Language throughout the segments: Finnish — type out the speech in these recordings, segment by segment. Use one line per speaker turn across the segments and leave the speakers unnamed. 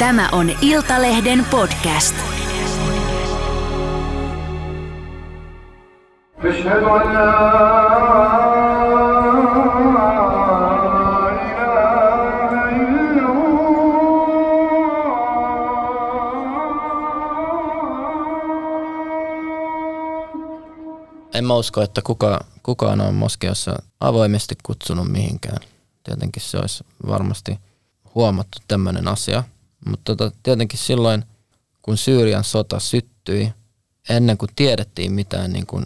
Tämä on Iltalehden podcast.
أشهد أن لا إله إلا
En mä usko, että kuka, kukaan on moskeassa avoimesti kutsunut mihinkään. Tietenkin se olisi varmasti huomattu tämmöinen asia. Mutta tota, tietenkin silloin, kun Syyrian sota syttyi, ennen kuin tiedettiin mitään niin kuin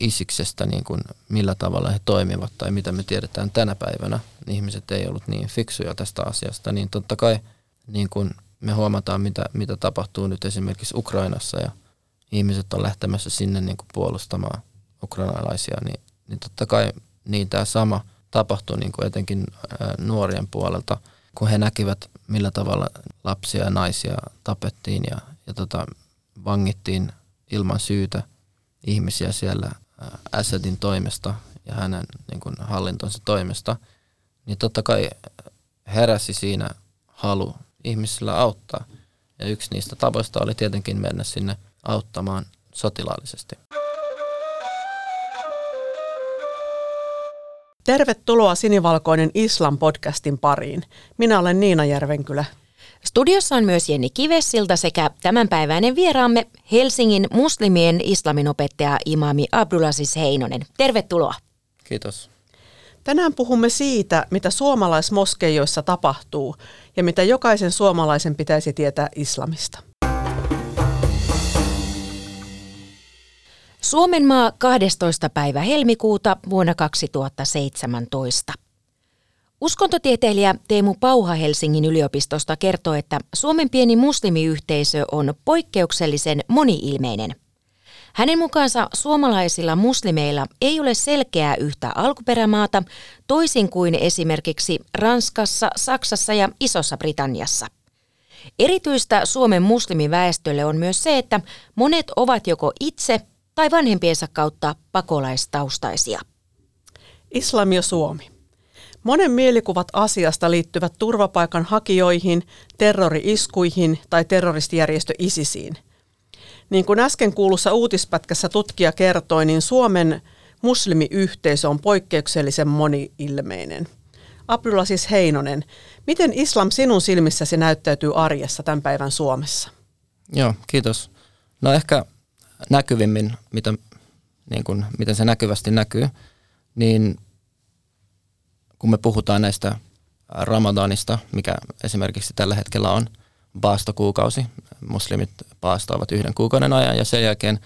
Isiksestä, niin kuin millä tavalla he toimivat tai mitä me tiedetään tänä päivänä, niin ihmiset ei ollut niin fiksuja tästä asiasta, niin totta kai niin kuin me huomataan, mitä, mitä tapahtuu nyt esimerkiksi Ukrainassa ja ihmiset on lähtemässä sinne niin kuin puolustamaan ukrainalaisia, niin, niin totta kai niin tämä sama tapahtui niin kuin etenkin nuorien puolelta, kun he näkivät, millä tavalla lapsia ja naisia tapettiin ja, ja tota, vangittiin ilman syytä ihmisiä siellä ää, Assadin toimesta ja hänen niin kuin hallintonsa toimesta, niin totta kai heräsi siinä halu ihmisillä auttaa. Ja yksi niistä tavoista oli tietenkin mennä sinne auttamaan sotilaallisesti.
Tervetuloa Sinivalkoinen Islam podcastin pariin. Minä olen Niina Järvenkylä.
Studiossa on myös Jenni Kivessilta sekä tämänpäiväinen vieraamme Helsingin muslimien islaminopettaja imami Abdulaziz Heinonen. Tervetuloa.
Kiitos.
Tänään puhumme siitä, mitä suomalaismoskeijoissa tapahtuu ja mitä jokaisen suomalaisen pitäisi tietää islamista.
Suomen maa 12. päivä helmikuuta vuonna 2017. Uskontotieteilijä Teemu Pauha Helsingin yliopistosta kertoo, että Suomen pieni muslimiyhteisö on poikkeuksellisen moniilmeinen. Hänen mukaansa suomalaisilla muslimeilla ei ole selkeää yhtä alkuperämaata, toisin kuin esimerkiksi Ranskassa, Saksassa ja Isossa Britanniassa. Erityistä Suomen muslimiväestölle on myös se, että monet ovat joko itse tai vanhempiensa kautta pakolaistaustaisia.
Islam ja Suomi. Monen mielikuvat asiasta liittyvät turvapaikanhakijoihin, terrori-iskuihin tai terroristijärjestö ISISiin. Niin kuin äsken kuulussa uutispätkässä tutkija kertoi, niin Suomen muslimiyhteisö on poikkeuksellisen moniilmeinen. Abdulaziz Heinonen, miten islam sinun silmissäsi näyttäytyy arjessa tämän päivän Suomessa?
Joo, kiitos. No ehkä näkyvimmin, mitä, niin kuin, miten se näkyvästi näkyy, niin kun me puhutaan näistä Ramadanista, mikä esimerkiksi tällä hetkellä on paastokuukausi, muslimit paastoavat yhden kuukauden ajan ja sen jälkeen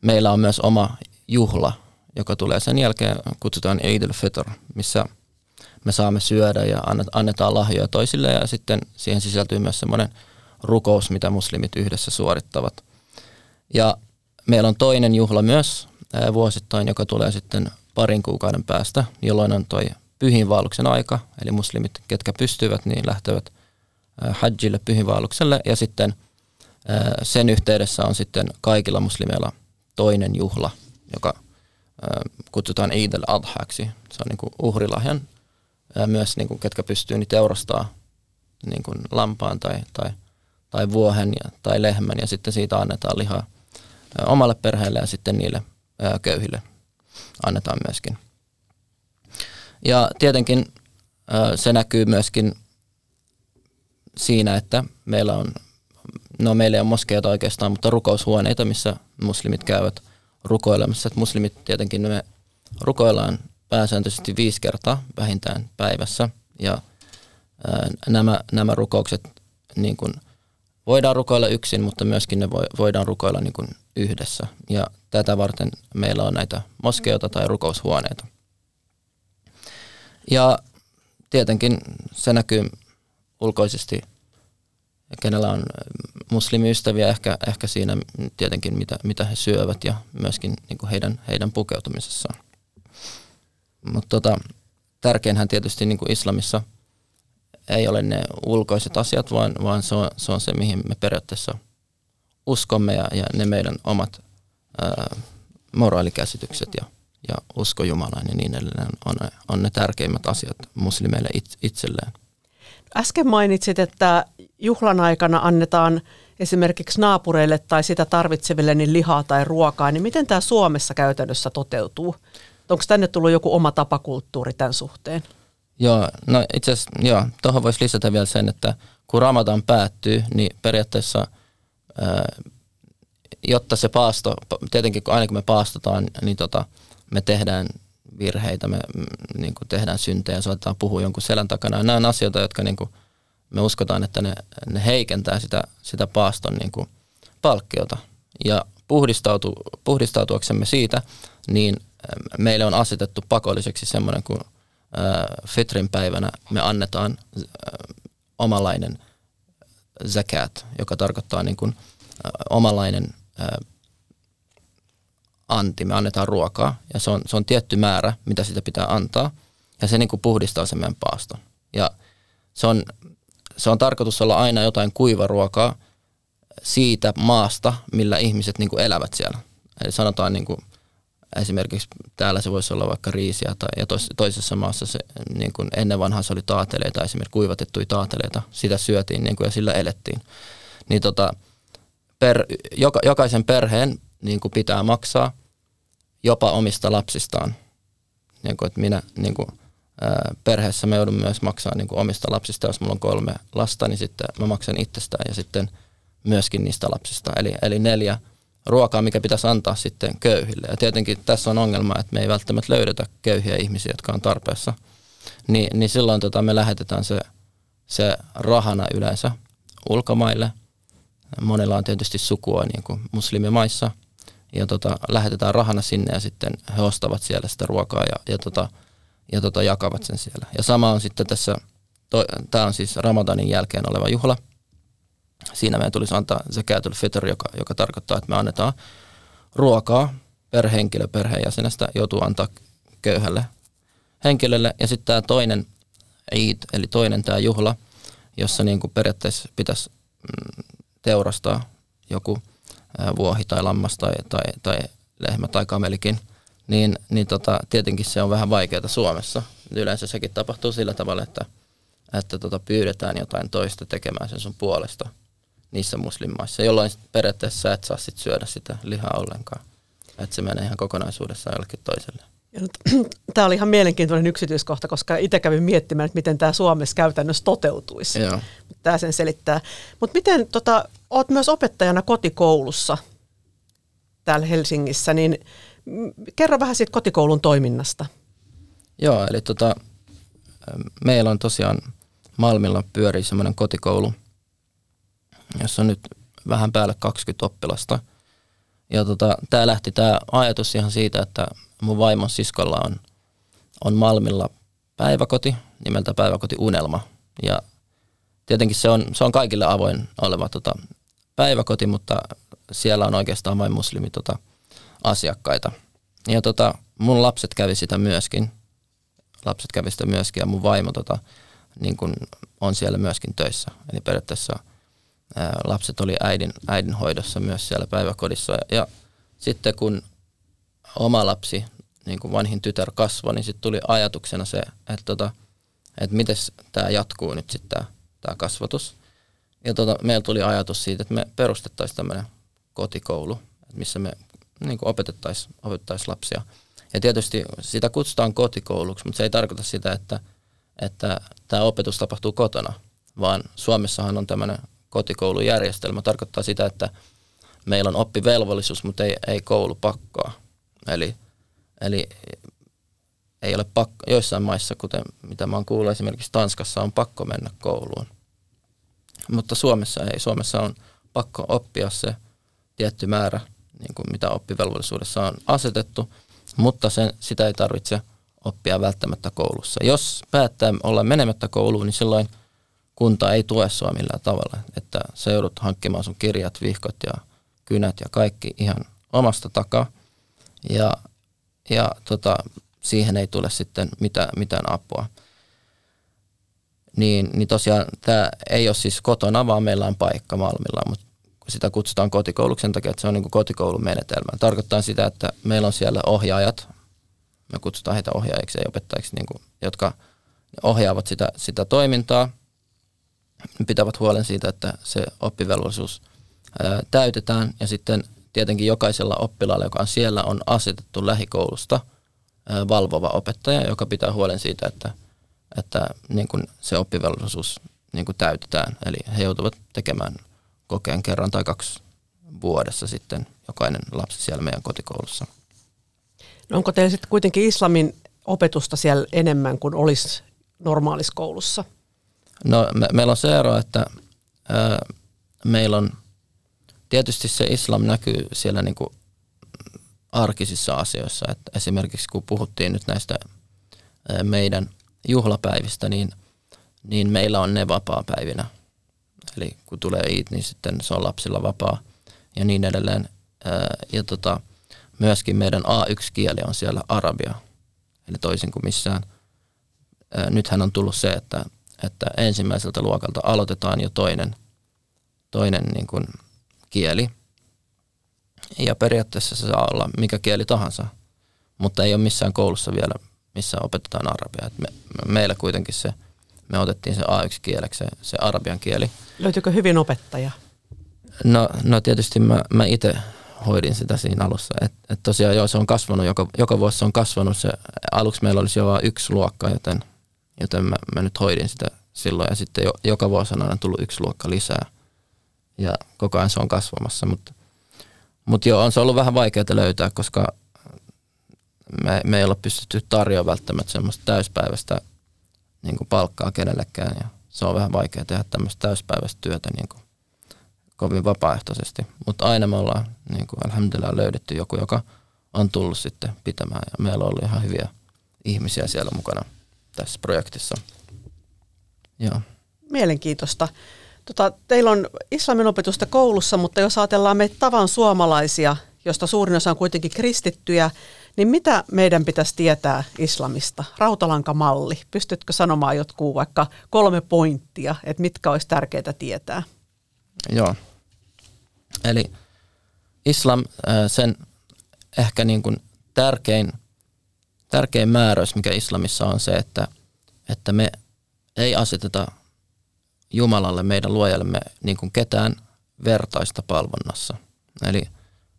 meillä on myös oma juhla, joka tulee sen jälkeen, kutsutaan Eid al-Fitr, missä me saamme syödä ja annetaan lahjoja toisille ja sitten siihen sisältyy myös semmoinen rukous, mitä muslimit yhdessä suorittavat. Ja meillä on toinen juhla myös ää, vuosittain, joka tulee sitten parin kuukauden päästä, jolloin on toi pyhinvaelluksen aika, eli muslimit, ketkä pystyvät, niin lähtevät hajjille pyhinvaellukselle ja sitten sen yhteydessä on sitten kaikilla muslimeilla toinen juhla, joka kutsutaan Eid al-Adhaksi. Se on niin uhrilahjan ää, myös, niin kuin, ketkä pystyy, niin teurastaa niin lampaan tai, tai, tai vuohen ja, tai lehmän. Ja sitten siitä annetaan lihaa omalle perheelle ja sitten niille köyhille annetaan myöskin. Ja tietenkin se näkyy myöskin siinä, että meillä on, no meillä ei ole moskeita oikeastaan, mutta rukoushuoneita, missä muslimit käyvät rukoilemassa. Että muslimit tietenkin me rukoillaan pääsääntöisesti viisi kertaa vähintään päivässä ja nämä, nämä rukoukset niin kuin voidaan rukoilla yksin, mutta myöskin ne voidaan rukoilla niin kuin yhdessä. Ja tätä varten meillä on näitä moskeita tai rukoushuoneita. Ja tietenkin se näkyy ulkoisesti, kenellä on muslimiystäviä, ehkä, ehkä siinä tietenkin, mitä, mitä he syövät ja myöskin niin kuin heidän, heidän pukeutumisessaan. Mutta tota, tärkeinhän tietysti niin kuin islamissa ei ole ne ulkoiset asiat, vaan, vaan se, on, se on se, mihin me periaatteessa – uskomme ja, ja ne meidän omat ää, moraalikäsitykset ja, ja usko Jumalaan ja niin edelleen on, on ne tärkeimmät asiat muslimeille it, itselleen.
Äsken mainitsit, että juhlan aikana annetaan esimerkiksi naapureille tai sitä tarvitseville niin lihaa tai ruokaa, niin miten tämä Suomessa käytännössä toteutuu? Onko tänne tullut joku oma tapakulttuuri tämän suhteen?
Joo, no itse asiassa, joo, tuohon voisi lisätä vielä sen, että kun Ramadan päättyy, niin periaatteessa, jotta se paasto, tietenkin aina kun me paastotaan, niin tota, me tehdään virheitä, me mm, niin kuin tehdään syntejä, saatetaan puhua jonkun selän takana. Ja nämä on asioita, jotka niin kuin, me uskotaan, että ne, ne heikentää sitä, sitä paaston niin kuin, palkkiota. Ja puhdistautu, puhdistautuaksemme siitä, niin meille on asetettu pakolliseksi semmoinen, kun Fitrin päivänä me annetaan omanlainen zakat, joka tarkoittaa niin kuin, omanlainen anti, me annetaan ruokaa ja se on, se on tietty määrä, mitä sitä pitää antaa ja se niin kuin puhdistaa sen meidän paaston. Ja se on, se on tarkoitus olla aina jotain kuivaruokaa siitä maasta, millä ihmiset niin kuin elävät siellä. Eli sanotaan niin kuin, esimerkiksi täällä se voisi olla vaikka riisiä tai ja toisessa maassa se, niin kuin ennen vanhaa se oli taateleita, esimerkiksi kuivatettuja taateleita, sitä syötiin niin kuin, ja sillä elettiin. Niin tota, per, joka, jokaisen perheen niin kuin pitää maksaa jopa omista lapsistaan. Niin kuin, että minä niin kuin, perheessä mä joudun myös maksaa niin kuin omista lapsista. Jos mulla on kolme lasta, niin sitten mä maksan itsestään ja sitten myöskin niistä lapsista. Eli, eli neljä ruokaa, mikä pitäisi antaa sitten köyhille. Ja tietenkin tässä on ongelma, että me ei välttämättä löydetä köyhiä ihmisiä, jotka on tarpeessa. Ni, niin silloin tota, me lähetetään se, se rahana yleensä ulkomaille. Monella on tietysti sukua niin kuin muslimimaissa – ja tota, lähetetään rahana sinne ja sitten he ostavat siellä sitä ruokaa ja, ja, tota, ja tota, jakavat sen siellä. Ja sama on sitten tässä, tämä on siis Ramadanin jälkeen oleva juhla. Siinä meidän tulisi antaa zakatul fitr, joka, joka tarkoittaa, että me annetaan ruokaa per henkilö perheenjäsenestä joutuu antaa köyhälle henkilölle. Ja sitten tämä toinen Eid, eli toinen tämä juhla, jossa niin kuin periaatteessa pitäisi mm, teurastaa joku – vuohi tai lammas tai, tai, tai lehmä tai kamelikin, niin, niin tota, tietenkin se on vähän vaikeaa Suomessa. Yleensä sekin tapahtuu sillä tavalla, että, että tota, pyydetään jotain toista tekemään sen sun puolesta niissä muslimaissa, jolloin periaatteessa sä et saa sit syödä sitä lihaa ollenkaan. Että se menee ihan kokonaisuudessaan jollekin toiselle.
Tämä oli ihan mielenkiintoinen yksityiskohta, koska itse kävin miettimään, että miten tämä Suomessa käytännössä toteutuisi. Joo. Tämä sen selittää. Mutta miten, tota, olet myös opettajana kotikoulussa täällä Helsingissä, niin kerro vähän siitä kotikoulun toiminnasta.
Joo, eli tota, meillä on tosiaan Malmilla pyörii semmoinen kotikoulu, jossa on nyt vähän päälle 20 oppilasta. Ja tota, tämä lähti tämä ajatus ihan siitä, että mun vaimon siskolla on, on Malmilla päiväkoti nimeltä Päiväkoti Unelma. Ja tietenkin se on, se on kaikille avoin oleva tota, päiväkoti, mutta siellä on oikeastaan vain muslimi tota, asiakkaita. Ja tota, mun lapset kävi sitä myöskin. Lapset kävi sitä myöskin ja mun vaimo tota, niin kun on siellä myöskin töissä. Eli periaatteessa lapset oli äidin, äidin hoidossa myös siellä päiväkodissa. Ja, ja sitten kun oma lapsi, niin kuin vanhin tytär kasvoi, niin sitten tuli ajatuksena se, että, tota, että miten tämä jatkuu nyt sitten tämä kasvatus. Ja tota, meillä tuli ajatus siitä, että me perustettaisiin tämmöinen kotikoulu, missä me niin opetettaisiin opettais lapsia. Ja tietysti sitä kutsutaan kotikouluksi, mutta se ei tarkoita sitä, että, että tämä opetus tapahtuu kotona, vaan Suomessahan on tämmöinen kotikoulujärjestelmä. Tarkoittaa sitä, että meillä on oppivelvollisuus, mutta ei, ei koulupakkoa. Eli, eli ei ole pakko, joissain maissa, kuten mitä mä oon kuullut, esimerkiksi Tanskassa on pakko mennä kouluun. Mutta Suomessa ei. Suomessa on pakko oppia se tietty määrä, niin kuin mitä oppivelvollisuudessa on asetettu, mutta sen, sitä ei tarvitse oppia välttämättä koulussa. Jos päättää olla menemättä kouluun, niin silloin kunta ei tue sua millään tavalla. Että sä joudut hankkimaan sun kirjat, vihkot ja kynät ja kaikki ihan omasta takaa. Ja, ja tota, siihen ei tule sitten mitään, mitään apua niin, niin tosiaan tämä ei ole siis kotona, vaan meillä on paikka Malmilla, mutta sitä kutsutaan kotikouluksi sen takia, että se on niin kotikoulun menetelmä. Tarkoittaa sitä, että meillä on siellä ohjaajat, me kutsutaan heitä ohjaajiksi ja opettajiksi, niin kuin, jotka ohjaavat sitä, sitä toimintaa. Pitävät huolen siitä, että se oppivelvollisuus ää, täytetään ja sitten tietenkin jokaisella oppilaalla, joka on siellä, on asetettu lähikoulusta valvova opettaja, joka pitää huolen siitä, että, että niin kuin se oppivelvollisuus niin kuin täytetään. Eli he joutuvat tekemään kokeen kerran tai kaksi vuodessa sitten jokainen lapsi siellä meidän kotikoulussa.
No onko teillä sitten kuitenkin islamin opetusta siellä enemmän kuin olisi normaalissa koulussa?
No me, meillä on se ero, että ää, meillä on tietysti se islam näkyy siellä niin kuin arkisissa asioissa. Että esimerkiksi kun puhuttiin nyt näistä ää, meidän juhlapäivistä, niin, niin meillä on ne vapaa-päivinä. Eli kun tulee Eid, niin sitten se on lapsilla vapaa ja niin edelleen. Ää, ja tota, myöskin meidän A1-kieli on siellä arabia, eli toisin kuin missään. Ää, nythän on tullut se, että, että ensimmäiseltä luokalta aloitetaan jo toinen, toinen niin kuin kieli. Ja periaatteessa se saa olla mikä kieli tahansa, mutta ei ole missään koulussa vielä, missä opetetaan arabia. Et me, meillä kuitenkin se, me otettiin se A1-kieleksi, se, se arabian kieli.
Löytyykö hyvin opettaja?
No, no tietysti mä, mä itse hoidin sitä siinä alussa. Et, et tosiaan joo, se on kasvanut, joka, joka vuosi se on kasvanut. Se, aluksi meillä olisi jo vain yksi luokka, joten, joten mä, mä nyt hoidin sitä silloin. Ja sitten jo, joka vuosi on aina tullut yksi luokka lisää. Ja koko ajan se on kasvamassa. Mutta mut joo, on se ollut vähän vaikeaa löytää, koska me, me ei olla pystytty tarjoamaan välttämättä semmoista täyspäiväistä niin kuin palkkaa kenellekään. Ja se on vähän vaikea tehdä tämmöistä täyspäiväistä työtä niin kuin kovin vapaaehtoisesti. Mutta aina me ollaan niin kuin löydetty joku, joka on tullut sitten pitämään. Ja meillä on ollut ihan hyviä ihmisiä siellä mukana tässä projektissa. Joo.
Mielenkiintoista. Tota, teillä on islamin opetusta koulussa, mutta jos ajatellaan meitä tavan suomalaisia, josta suurin osa on kuitenkin kristittyjä, niin mitä meidän pitäisi tietää islamista? Rautalankamalli. Pystytkö sanomaan jotkut vaikka kolme pointtia, että mitkä olisi tärkeää tietää?
Joo. Eli islam, sen ehkä niin kuin tärkein, tärkein määräys, mikä islamissa on se, että, että me ei aseteta Jumalalle, meidän luojallemme niin kuin ketään vertaista palvonnassa. Eli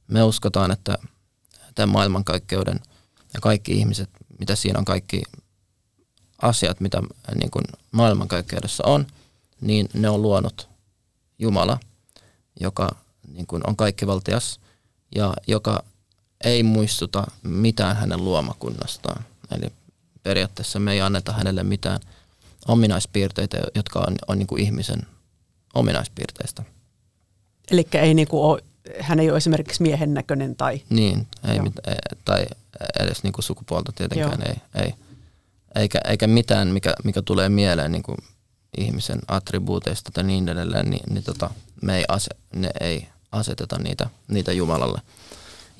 me uskotaan, että tämän maailmankaikkeuden ja kaikki ihmiset, mitä siinä on, kaikki asiat, mitä niin kuin maailmankaikkeudessa on, niin ne on luonut Jumala, joka niin kuin on kaikkivaltias ja joka ei muistuta mitään hänen luomakunnastaan. Eli periaatteessa me ei anneta hänelle mitään ominaispiirteitä, jotka on, on niin kuin ihmisen ominaispiirteistä.
Eli ei niin kuin ole, hän ei ole esimerkiksi miehen näköinen tai...
Niin, ei mit, tai edes niin kuin sukupuolta tietenkään ei, ei. Eikä, eikä mitään, mikä, mikä tulee mieleen niin kuin ihmisen attribuuteista tai niin edelleen, niin, niin tota, me ei, ase, ne ei aseteta niitä, niitä Jumalalle.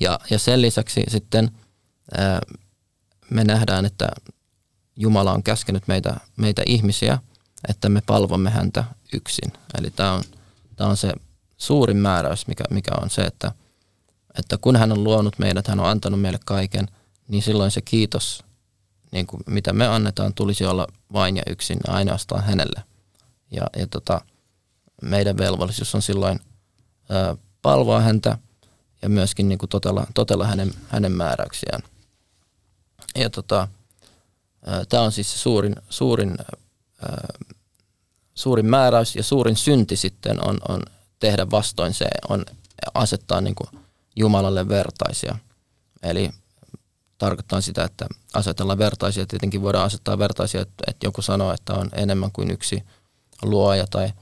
Ja, ja sen lisäksi sitten ää, me nähdään, että Jumala on käskenyt meitä, meitä ihmisiä, että me palvomme häntä yksin. Eli tämä on, on se suurin määräys, mikä, mikä on se, että, että kun hän on luonut meidät, hän on antanut meille kaiken, niin silloin se kiitos niin kuin mitä me annetaan, tulisi olla vain ja yksin ainoastaan hänelle. Ja, ja tota, meidän velvollisuus on silloin ää, palvoa häntä ja myöskin niin kuin totella, totella hänen, hänen määräyksiään. Ja tota, tämä on siis se suurin, suurin, ää, suurin määräys ja suurin synti sitten on, on tehdä vastoin se, on asettaa niin kuin Jumalalle vertaisia. Eli tarkoittaa sitä, että asetellaan vertaisia. Tietenkin voidaan asettaa vertaisia, että, että joku sanoo, että on enemmän kuin yksi luoja tai,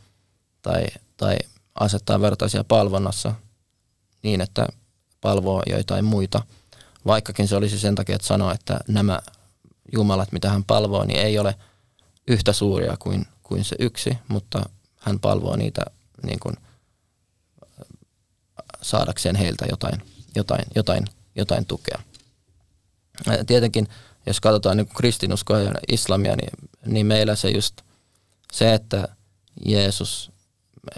tai, tai asettaa vertaisia palvonnassa niin, että palvoo joitain muita. Vaikkakin se olisi sen takia, että sanoo, että nämä jumalat, mitä hän palvoo, niin ei ole yhtä suuria kuin, kuin se yksi, mutta hän palvoo niitä niin kuin, saadakseen heiltä jotain, jotain, jotain, jotain tukea. Tietenkin, jos katsotaan niin kristinuskoa ja islamia, niin, niin meillä se just se, että Jeesus,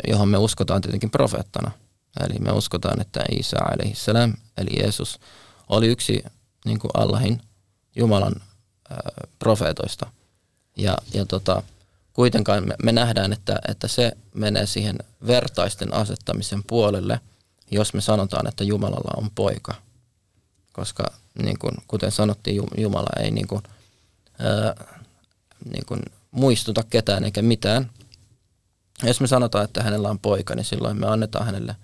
johon me uskotaan tietenkin profeettana, eli me uskotaan, että Isa salam, eli Jeesus, oli yksi niin kuin Allahin, Jumalan ää, profeetoista. Ja, ja tota, kuitenkaan me, me nähdään, että, että se menee siihen vertaisten asettamisen puolelle, jos me sanotaan, että Jumalalla on poika. Koska niin kuin, kuten sanottiin, Jumala ei niin kuin, ää, niin kuin muistuta ketään eikä mitään. Jos me sanotaan, että hänellä on poika, niin silloin me annetaan hänelle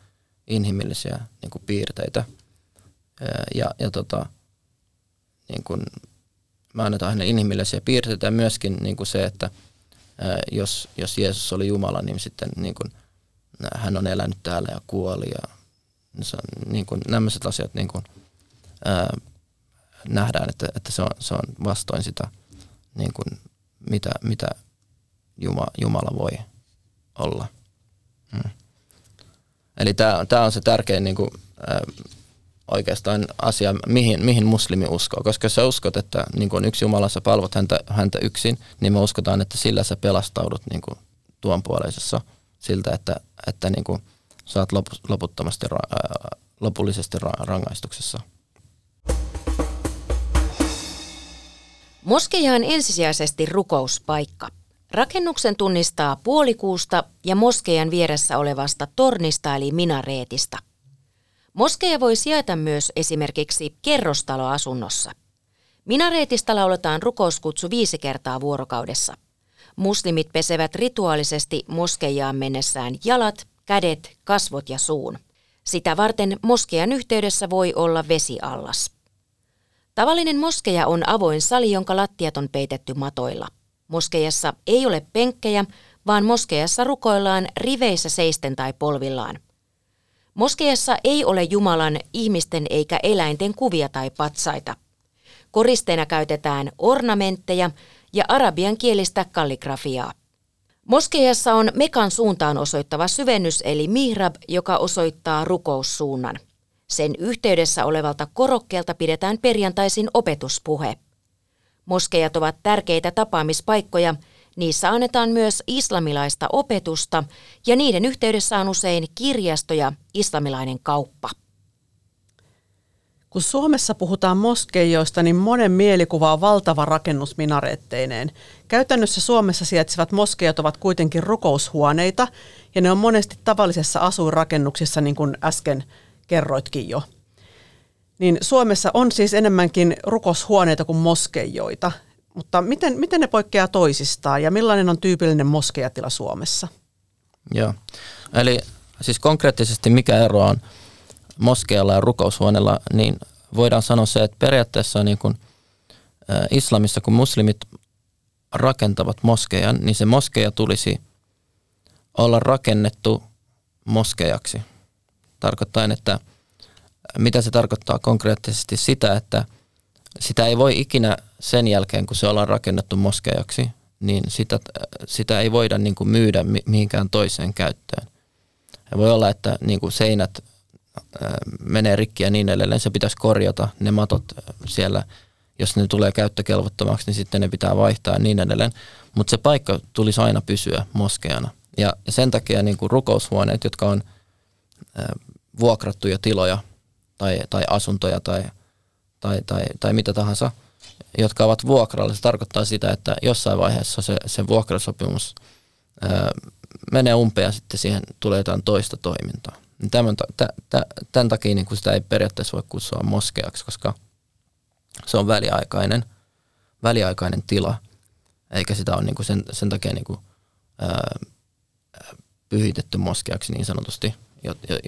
inhimillisiä niin kuin piirteitä. Ja, ja tota, niin kuin, me annetaan hänelle inhimillisiä piirteitä ja myöskin niin kuin se, että jos, jos Jeesus oli Jumala, niin sitten niin kuin, hän on elänyt täällä ja kuoli ja niin kuin, nämä asiat niin kuin, ää, nähdään, että, että se, on, se on vastoin sitä, niin kuin, mitä, mitä Jumala, voi olla. Hmm. Eli tämä on se tärkein niin kuin, ää, oikeastaan asia, mihin, mihin muslimi uskoo. Koska jos sä uskot, että niin kun yksi Jumala, sä palvot häntä, häntä yksin, niin me uskotaan, että sillä sä pelastaudut niin kuin tuon puoleisessa siltä, että, että niin kuin saat loputtomasti, lopullisesti rangaistuksessa.
Moskeja on ensisijaisesti rukouspaikka. Rakennuksen tunnistaa puolikuusta ja moskejan vieressä olevasta tornista eli minareetista – Moskeja voi sijaita myös esimerkiksi kerrostaloasunnossa. Minareetista lauletaan rukouskutsu viisi kertaa vuorokaudessa. Muslimit pesevät rituaalisesti moskejaan mennessään jalat, kädet, kasvot ja suun. Sitä varten moskejan yhteydessä voi olla vesiallas. Tavallinen moskeja on avoin sali, jonka lattiat on peitetty matoilla. Moskejassa ei ole penkkejä, vaan moskejassa rukoillaan riveissä seisten tai polvillaan – Moskeessa ei ole Jumalan, ihmisten eikä eläinten kuvia tai patsaita. Koristeena käytetään ornamentteja ja arabian kielistä kalligrafiaa. Moskeijassa on Mekan suuntaan osoittava syvennys eli mihrab, joka osoittaa rukoussuunnan. Sen yhteydessä olevalta korokkeelta pidetään perjantaisin opetuspuhe. Moskeijat ovat tärkeitä tapaamispaikkoja – Niissä annetaan myös islamilaista opetusta ja niiden yhteydessä on usein kirjasto ja islamilainen kauppa.
Kun Suomessa puhutaan moskeijoista, niin monen mielikuva on valtava rakennus minareetteineen. Käytännössä Suomessa sijaitsevat moskeijat ovat kuitenkin rukoushuoneita, ja ne on monesti tavallisessa asuinrakennuksissa, niin kuin äsken kerroitkin jo. Niin Suomessa on siis enemmänkin rukoushuoneita kuin moskeijoita. Mutta miten, miten ne poikkeaa toisistaan ja millainen on tyypillinen moskeijatila Suomessa?
Joo, eli siis konkreettisesti mikä ero on moskeijalla ja rukoushuoneella, niin voidaan sanoa se, että periaatteessa niin kuin islamissa, kun muslimit rakentavat moskeijan, niin se moskeja tulisi olla rakennettu moskejaksi. Tarkoittain, että mitä se tarkoittaa konkreettisesti sitä, että – sitä ei voi ikinä sen jälkeen, kun se ollaan rakennettu moskejaksi, niin sitä, sitä ei voida niin kuin myydä mihinkään toiseen käyttöön. Ja voi olla, että niin kuin seinät menee rikki ja niin edelleen, se pitäisi korjata, ne matot siellä, jos ne tulee käyttökelvottomaksi, niin sitten ne pitää vaihtaa ja niin edelleen. Mutta se paikka tulisi aina pysyä moskeana. Ja, ja sen takia niin kuin rukoushuoneet, jotka on vuokrattuja tiloja tai, tai asuntoja tai – tai, tai, tai mitä tahansa, jotka ovat vuokralla. Se tarkoittaa sitä, että jossain vaiheessa se, se vuokrasopimus ää, menee umpeen ja sitten siihen tulee jotain toista toimintaa. Niin tämän, tämän takia niin sitä ei periaatteessa voi kutsua moskeaksi, koska se on väliaikainen, väliaikainen tila, eikä sitä ole niin kuin sen, sen takia niin kuin, ää, pyhitetty moskeaksi niin sanotusti,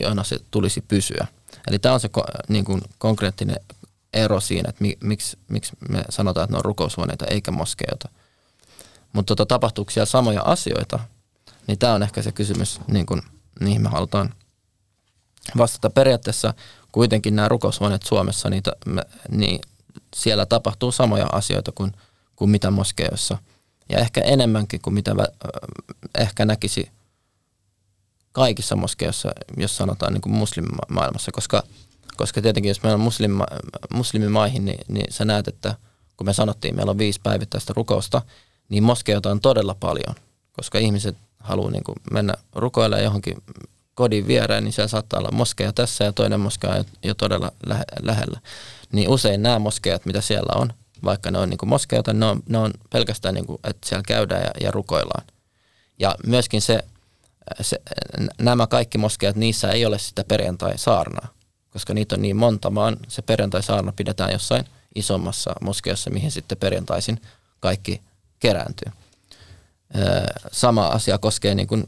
jona se tulisi pysyä. Eli tämä on se niin kuin konkreettinen ero siinä, että miksi, miksi me sanotaan, että ne on rukoushuoneita eikä moskeita. Mutta tota, tapahtuuko siellä samoja asioita, niin tämä on ehkä se kysymys, niin kun, mihin me halutaan vastata. Periaatteessa kuitenkin nämä rukoushuoneet Suomessa, niitä, me, niin siellä tapahtuu samoja asioita kuin, kuin mitä moskeissa. Ja ehkä enemmänkin kuin mitä vä, ehkä näkisi kaikissa moskeissa, jos sanotaan niin kuin muslimimaailmassa, koska – koska tietenkin jos meillä on muslima, muslimimaihin, niin, niin sä näet, että kun me sanottiin, meillä on viisi päivittäistä rukousta, niin moskeita on todella paljon, koska ihmiset haluaa niin kuin mennä rukoilemaan johonkin kodin viereen, niin siellä saattaa olla moskeja tässä ja toinen moskeja jo, jo todella lähe, lähellä. Niin usein nämä moskeat, mitä siellä on, vaikka ne on niin moskeita, ne on, ne on pelkästään, niin kuin, että siellä käydään ja, ja rukoillaan. Ja myöskin se, se, nämä kaikki moskeat, niissä ei ole sitä perjantai-saarnaa, koska niitä on niin monta, vaan se perjantai-saarna pidetään jossain isommassa moskeassa, mihin sitten perjantaisin kaikki kerääntyy. Sama asia koskee niin kuin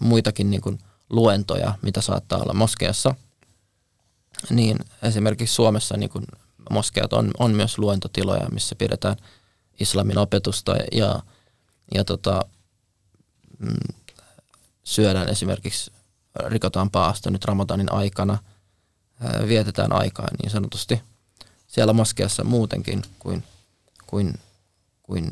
muitakin niin kuin luentoja, mitä saattaa olla moskeassa. Niin esimerkiksi Suomessa niin kuin moskeat on, on myös luentotiloja, missä pidetään islamin opetusta ja, ja tota, mm, syödään esimerkiksi, rikotaan paasta nyt Ramadanin aikana, vietetään aikaa niin sanotusti siellä moskeassa muutenkin kuin, kuin, kuin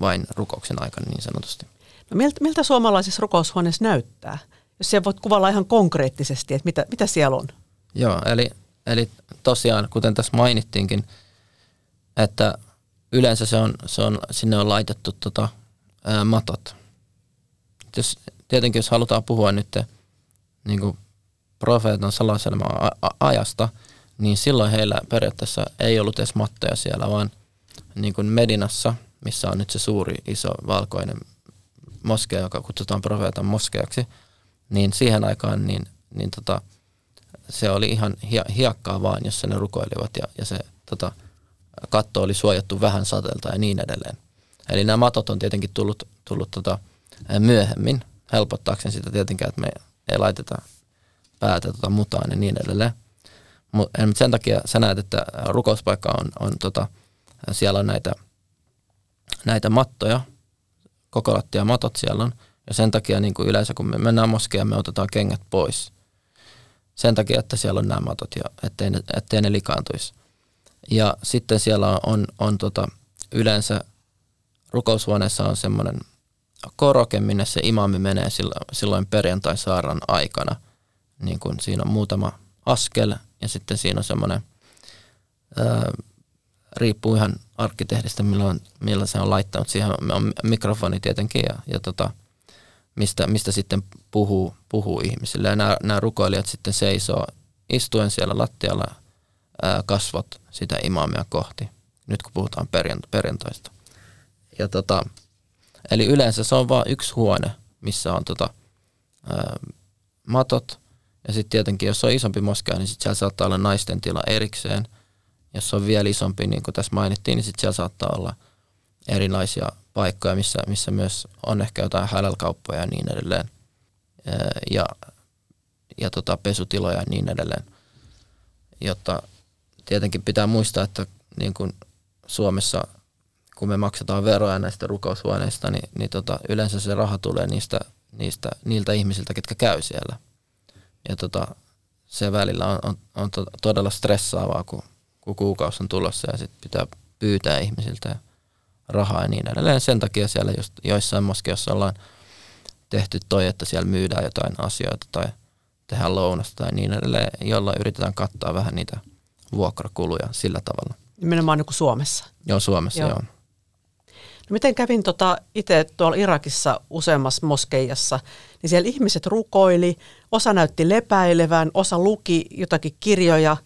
vain rukouksen aikana niin sanotusti.
No miltä, miltä suomalaisessa rukoushuoneessa näyttää? Jos siellä voit kuvalla ihan konkreettisesti, että mitä, mitä siellä on?
Joo, eli, eli tosiaan, kuten tässä mainittiinkin, että yleensä se on, se on, sinne on laitettu tota, ää, matot. Jos, tietenkin jos halutaan puhua nyt niin kuin profeetan salaselman ajasta, niin silloin heillä periaatteessa ei ollut edes matteja siellä, vaan niin kuin Medinassa, missä on nyt se suuri, iso, valkoinen moskea, joka kutsutaan profeetan moskeaksi, niin siihen aikaan niin, niin tota, se oli ihan hiekkaa vaan, jossa ne rukoilivat ja, ja se tota, katto oli suojattu vähän sateelta ja niin edelleen. Eli nämä matot on tietenkin tullut, tullut tota, myöhemmin, helpottaakseen sitä tietenkään, että me ei laiteta päätä tota, mutaan ja niin edelleen. Mutta sen takia sä näet, että rukouspaikka on, on tota, siellä on näitä, näitä mattoja, kokolattia matot siellä on, ja sen takia niin kuin yleensä kun me mennään moskeen, me otetaan kengät pois. Sen takia, että siellä on nämä matot ja ettei ne, ettei ne likaantuisi. Ja sitten siellä on, on, on tota, yleensä rukoushuoneessa on semmoinen koroke, minne se imami menee silloin, perjantai-saaran aikana. Niin kuin siinä on muutama askel ja sitten siinä on semmoinen, riippuu ihan arkkitehdistä, milloin, milloin se on laittanut. Siihen on mikrofoni tietenkin ja, ja tota, mistä, mistä sitten puhuu, puhuu ihmisille. Ja nämä, nämä rukoilijat sitten seisoo istuen siellä lattialla ää, kasvot sitä imaamia kohti, nyt kun puhutaan perjant- perjantaista. Ja tota, eli yleensä se on vain yksi huone, missä on tota, ää, matot, ja sitten tietenkin, jos on isompi moskea, niin sitten siellä saattaa olla naisten tila erikseen. Jos on vielä isompi, niin kuin tässä mainittiin, niin sitten siellä saattaa olla erilaisia paikkoja, missä, missä myös on ehkä jotain hälälkauppoja ja niin edelleen. Ja, ja tota, pesutiloja ja niin edelleen. Jotta tietenkin pitää muistaa, että niin kuin Suomessa, kun me maksetaan veroja näistä rukoushuoneista, niin, niin tota, yleensä se raha tulee niistä, niistä, niiltä ihmisiltä, ketkä käy siellä. Ja tota, se välillä on, on, on to, todella stressaavaa, kun, kun kuukausi on tulossa ja sitten pitää pyytää ihmisiltä rahaa ja niin edelleen. Sen takia siellä just joissain moskeissa ollaan tehty toi, että siellä myydään jotain asioita tai tehdään lounasta tai niin edelleen, jolla yritetään kattaa vähän niitä vuokrakuluja sillä tavalla.
Nimenomaan niin kuin Suomessa?
Joo, Suomessa joo. joo.
No miten kävin tota itse tuolla Irakissa useammassa moskeijassa, niin siellä ihmiset rukoili, osa näytti lepäilevän, osa luki jotakin kirjoja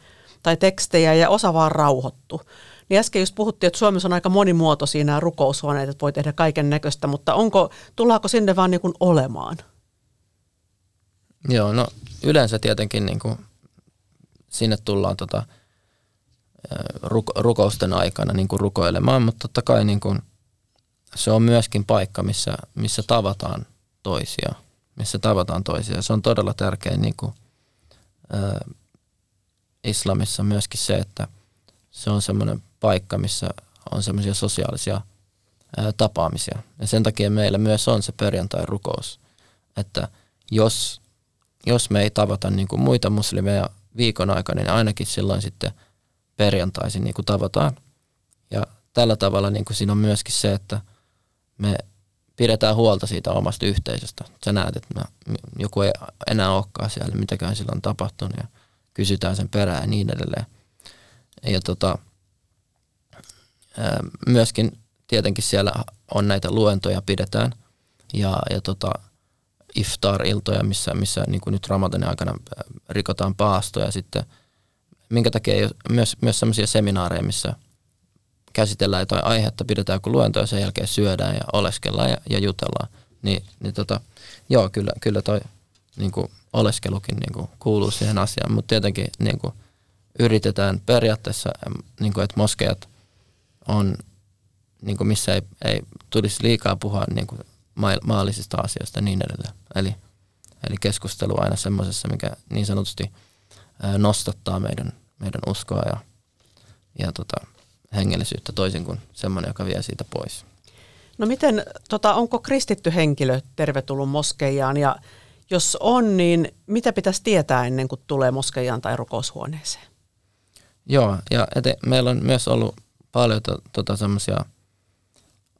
tai tekstejä ja osa vaan rauhoittu. Niin äsken just puhuttiin, että Suomessa on aika monimuotoisia nämä rukoushuoneet, että voi tehdä kaiken näköistä, mutta onko, tullaanko sinne vaan niin kuin olemaan?
Joo, no yleensä tietenkin niin kuin sinne tullaan tota, ruko, rukousten aikana niin kuin rukoilemaan, mutta totta kai niin kuin, se on myöskin paikka, missä, missä tavataan toisia, missä tavataan toisia. Se on todella tärkeä niin kuin, ä, islamissa myöskin se, että se on semmoinen paikka, missä on semmoisia sosiaalisia ää, tapaamisia. Ja sen takia meillä myös on se perjantai-rukous, että jos, jos me ei tavata niin kuin muita muslimeja viikon aikana, niin ainakin silloin sitten perjantaisin niin kuin tavataan. Ja tällä tavalla niin kuin siinä on myöskin se, että me pidetään huolta siitä omasta yhteisöstä. Sä näet, että joku ei enää olekaan siellä, mitäkään sillä on tapahtunut ja kysytään sen perään ja niin edelleen. Ja tota, myöskin tietenkin siellä on näitä luentoja pidetään ja, ja tota, iftar-iltoja, missä, missä niin kuin nyt Ramadanin aikana rikotaan paastoja sitten. Minkä takia ei ole myös, myös sellaisia seminaareja, missä käsitellään jotain aihetta, pidetään joku luento ja sen jälkeen syödään ja oleskellaan ja, ja jutellaan. Niin, niin tota, joo, kyllä, kyllä toi niin kuin oleskelukin niin kuin kuuluu siihen asiaan, mutta tietenkin niin kuin yritetään periaatteessa, niin kuin, että moskeijat on, niin kuin missä ei, ei tulisi liikaa puhua niin kuin ma- maallisista asioista ja niin edelleen. Eli, eli keskustelu aina semmoisessa, mikä niin sanotusti nostattaa meidän, meidän uskoa ja, ja tota, hengellisyyttä toisin kuin semmoinen, joka vie siitä pois.
No miten, tota, onko kristitty henkilö tervetullut moskeijaan ja jos on, niin mitä pitäisi tietää ennen kuin tulee moskeijaan tai rukoushuoneeseen?
Joo, ja ete, meillä on myös ollut paljon to, tota semmoisia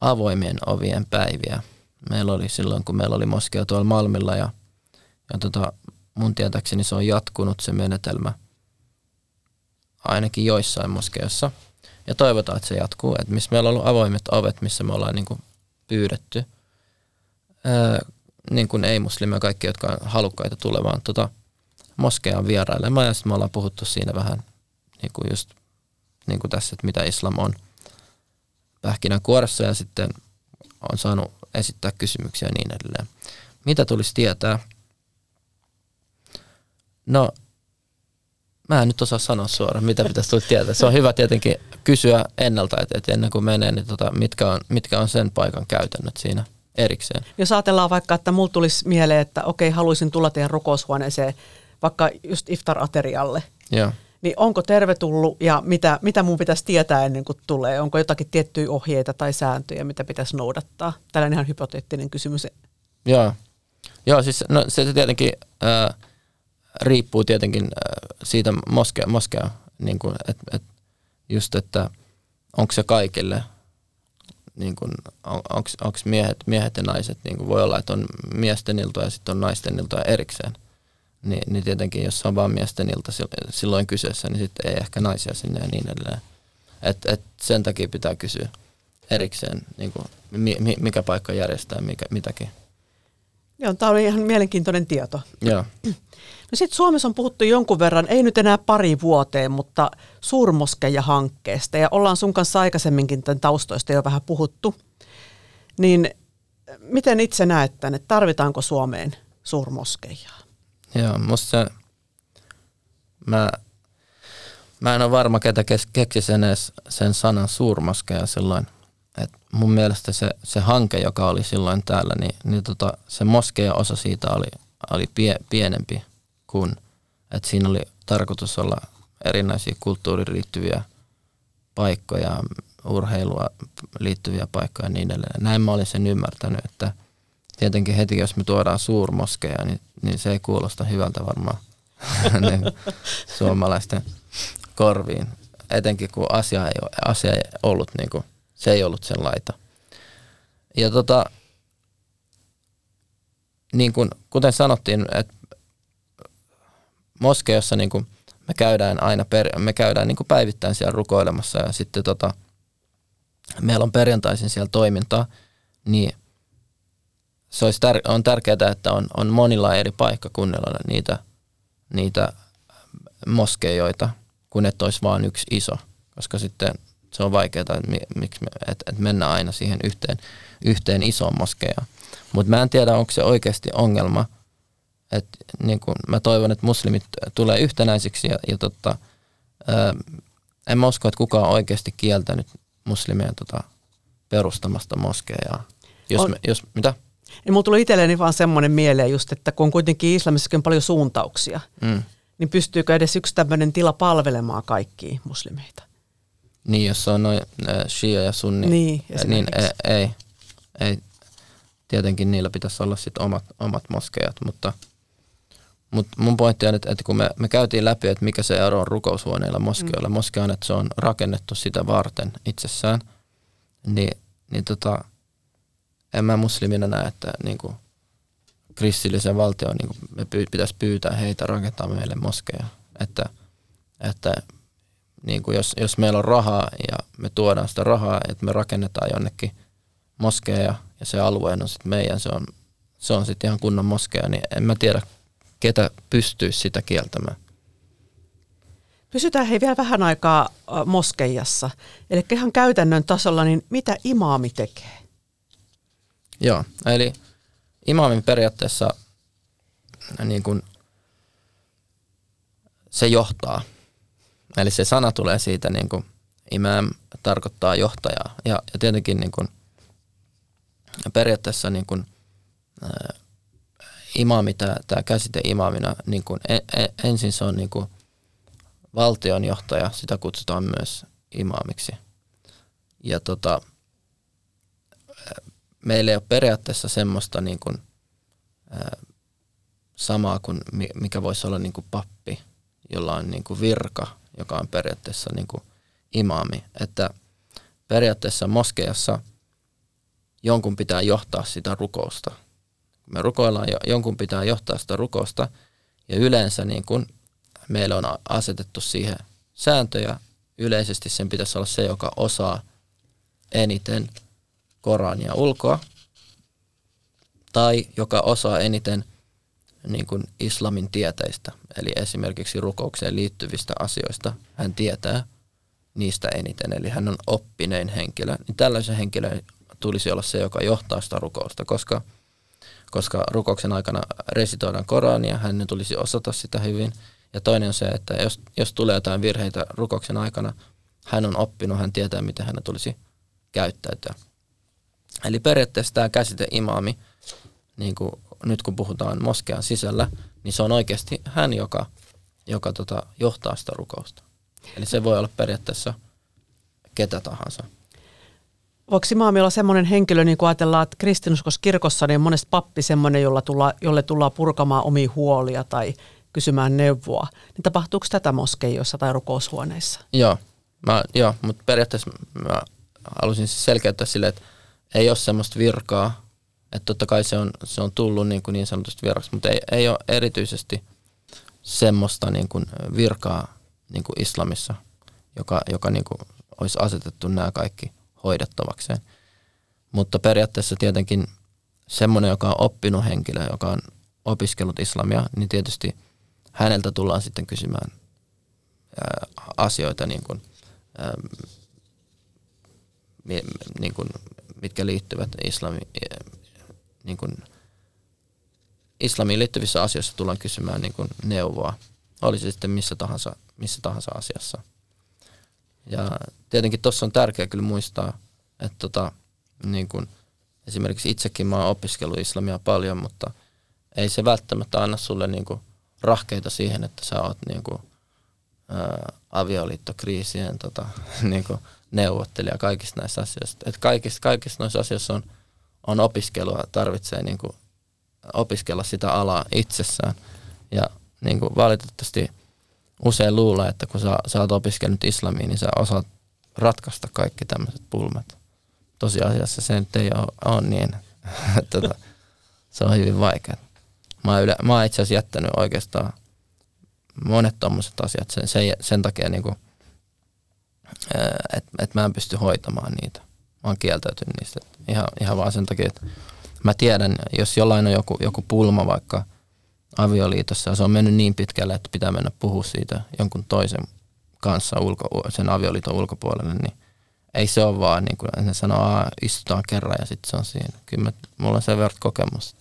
avoimien ovien päiviä. Meillä oli silloin, kun meillä oli moskea tuolla Malmilla ja, ja tota, mun tietääkseni se on jatkunut se menetelmä ainakin joissain moskeissa. Ja toivotaan, että se jatkuu. Että missä meillä on ollut avoimet ovet, missä me ollaan niin kuin pyydetty. Ää, niin kuin ei-muslimia, kaikki, jotka on halukkaita tulemaan tota, moskeaan vierailemaan. Ja sitten me ollaan puhuttu siinä vähän niin kuin just niin kuin tässä, että mitä islam on pähkinänkuoressa ja sitten on saanut esittää kysymyksiä ja niin edelleen. Mitä tulisi tietää? No, mä en nyt osaa sanoa suoraan, mitä pitäisi tulla tietää. Se on hyvä tietenkin kysyä ennalta, että, että ennen kuin menee, niin tota, mitkä, on, mitkä on sen paikan käytännöt siinä erikseen.
Jos ajatellaan vaikka, että mulla tulisi mieleen, että okei, haluaisin tulla teidän rukoushuoneeseen vaikka just iftar-aterialle,
Joo.
niin onko tervetullut ja mitä, mitä mun pitäisi tietää ennen kuin tulee? Onko jotakin tiettyjä ohjeita tai sääntöjä, mitä pitäisi noudattaa? Tällainen ihan hypoteettinen kysymys.
Joo, Joo siis no, se tietenkin äh, riippuu tietenkin äh, siitä moskea, moskea niin kuin, et, et just, että onko se kaikille, niin on, onko miehet, miehet ja naiset, niin kuin voi olla, että on miesten iltoja ja sitten on naisten iltoja erikseen. Ni, niin tietenkin, jos on vain miesten ilta silloin kyseessä, niin sitten ei ehkä naisia sinne ja niin edelleen. Et, et sen takia pitää kysyä erikseen, niin kuin, mi, mikä paikka järjestää mikä, mitäkin.
Joo, tämä oli ihan mielenkiintoinen tieto.
Joo.
No sitten Suomessa on puhuttu jonkun verran, ei nyt enää pari vuoteen, mutta suurmoskeija-hankkeesta. Ja ollaan sun kanssa aikaisemminkin tämän taustoista jo vähän puhuttu. Niin miten itse näet että tarvitaanko Suomeen suurmoskeijaa?
Joo, musta se, mä, mä en ole varma, ketä keksi sen, edes, sen sanan suurmoskeja silloin. Mun mielestä se, se hanke, joka oli silloin täällä, niin, niin tota, se moskeja osa siitä oli, oli pie, pienempi kuin, että siinä oli tarkoitus olla erinäisiä kulttuuriin liittyviä paikkoja, urheilua liittyviä paikkoja ja niin edelleen. Näin mä olin sen ymmärtänyt, että tietenkin heti jos me tuodaan suurmoskeja, niin, niin se ei kuulosta hyvältä varmaan niin suomalaisten korviin. Etenkin kun asia ei, asia ei ollut, niin kuin, se ei ollut sen laita. Ja tota, niin kuin, kuten sanottiin, että moskeijassa niin kuin me käydään aina per, me käydään niin päivittäin siellä rukoilemassa ja sitten tota, meillä on perjantaisin siellä toimintaa, niin se olisi tär, on tärkeää, että on, on monilla eri paikkakunnilla niitä, niitä moskeijoita, kun että olisi vain yksi iso, koska sitten se on vaikeaa, että, miksi me, että, että mennään aina siihen yhteen, yhteen isoon moskeijaan. Mutta mä en tiedä, onko se oikeasti ongelma. Et, niin kun, mä toivon, että muslimit tulee yhtenäisiksi ja, ja tota, ää, en mä usko, että kukaan on oikeasti kieltänyt muslimien tota, perustamasta moskeijaa. Jos, me, jos, mitä?
Ja mulla tuli itselleni vaan semmoinen mieleen just, että kun on kuitenkin islamissakin paljon suuntauksia, mm. niin pystyykö edes yksi tämmöinen tila palvelemaan kaikkia muslimeita?
Niin, jos on noin äh, shia ja sunni,
niin,
niin ei, ei, ei, tietenkin niillä pitäisi olla sit omat, omat moskeijat, mutta, mutta mun pointti on, että, että kun me, me käytiin läpi, että mikä se ero on rukoushuoneilla moskeilla, mm. moskea on, että se on rakennettu sitä varten itsessään, niin, niin tota, en mä muslimina näe, että niin kuin kristillisen valtion niin kuin me pitäisi pyytää heitä rakentaa meille moskeja. Että, että niin kuin jos, jos meillä on rahaa ja me tuodaan sitä rahaa, että me rakennetaan jonnekin moskeja ja se alue on sitten meidän, se on, se on sitten ihan kunnon moskeja, niin en mä tiedä, ketä pystyisi sitä kieltämään.
Pysytään hei vielä vähän aikaa moskeijassa. Eli ihan käytännön tasolla, niin mitä imaami tekee?
Joo, eli Imamin periaatteessa niin kuin, se johtaa. Eli se sana tulee siitä, niin kuin, imam tarkoittaa johtajaa. Ja, ja tietenkin niin kuin, periaatteessa niin kuin, ää, imami, tämä, tämä käsite imamina, niin kuin, en, ensin se on niin kuin, valtionjohtaja, sitä kutsutaan myös imaamiksi. Ja tota, meillä ei ole periaatteessa semmoista niin kuin, ää, samaa kuin mikä voisi olla niin kuin pappi, jolla on niin kuin virka, joka on periaatteessa niin kuin imaami. Että periaatteessa moskeijassa jonkun pitää johtaa sitä rukousta. Me rukoillaan, jonkun pitää johtaa sitä rukousta ja yleensä niin kuin meillä on asetettu siihen sääntöjä. Yleisesti sen pitäisi olla se, joka osaa eniten Korania ulkoa tai joka osaa eniten niin kuin islamin tieteistä, eli esimerkiksi rukoukseen liittyvistä asioista, hän tietää niistä eniten, eli hän on oppinein henkilö. Niin tällaisen henkilön tulisi olla se, joka johtaa sitä rukousta, koska, koska rukouksen aikana resitoidaan Korania, hän tulisi osata sitä hyvin. Ja toinen on se, että jos, jos tulee jotain virheitä rukouksen aikana, hän on oppinut, hän tietää, miten hän tulisi käyttäytyä. Eli periaatteessa tämä käsite imaami, niin kuin nyt kun puhutaan moskean sisällä, niin se on oikeasti hän, joka, joka tota, johtaa sitä rukousta. Eli se voi olla periaatteessa ketä tahansa.
Voiko imaami olla semmoinen henkilö, niin kuin ajatellaan, että kristinuskoskirkossa niin on monesti pappi semmoinen, jolla tulla, jolle tullaan purkamaan omia huolia tai kysymään neuvoa. Niin tapahtuuko tätä moskeijoissa tai rukoushuoneissa?
Joo, mä, joo mutta periaatteessa mä halusin siis selkeyttää sille, että ei ole semmoista virkaa, että totta kai se on, se on tullut niin, kuin niin sanotusti viraksi, mutta ei, ei ole erityisesti semmoista niin kuin virkaa niin kuin islamissa, joka, joka niin kuin olisi asetettu nämä kaikki hoidettavakseen. Mutta periaatteessa tietenkin semmoinen, joka on oppinut henkilö, joka on opiskellut islamia, niin tietysti häneltä tullaan sitten kysymään ää, asioita, niin kuin, ää, niin kuin, mitkä liittyvät islami, niin kuin, islamiin liittyvissä asioissa tullaan kysymään niin kuin neuvoa, oli se sitten missä tahansa, missä tahansa asiassa. Ja tietenkin tuossa on tärkeää kyllä muistaa, että tota, niin kuin, esimerkiksi itsekin mä oon opiskellut islamia paljon, mutta ei se välttämättä anna sulle niin kuin, rahkeita siihen, että sä oot niin kuin, ää, avioliittokriisien tota, niin kuin, neuvottelija kaikista näistä asioista. Et kaikista, kaikista noissa asioissa on, on opiskelua, tarvitsee niin kuin, opiskella sitä alaa itsessään. Ja niin kuin, valitettavasti usein luulee, että kun sä, sä oot opiskellut islamiin, niin sä osaat ratkaista kaikki tämmöiset pulmat. Tosiasiassa se nyt ei ole, ole niin. tota, se on hyvin vaikea. Mä oon, yle, mä oon itse asiassa jättänyt oikeastaan monet tommoset asiat sen, sen, sen takia, niin että et mä en pysty hoitamaan niitä. Mä oon kieltäytynyt niistä. Ihan, ihan vaan sen takia, että mä tiedän, jos jollain on joku, joku pulma vaikka avioliitossa ja se on mennyt niin pitkälle, että pitää mennä puhua siitä jonkun toisen kanssa ulko, sen avioliiton ulkopuolelle, niin ei se ole vaan niin kuin ne sanoo, että istutaan kerran ja sitten se on siinä. Kyllä mä, mulla on sen verran kokemus.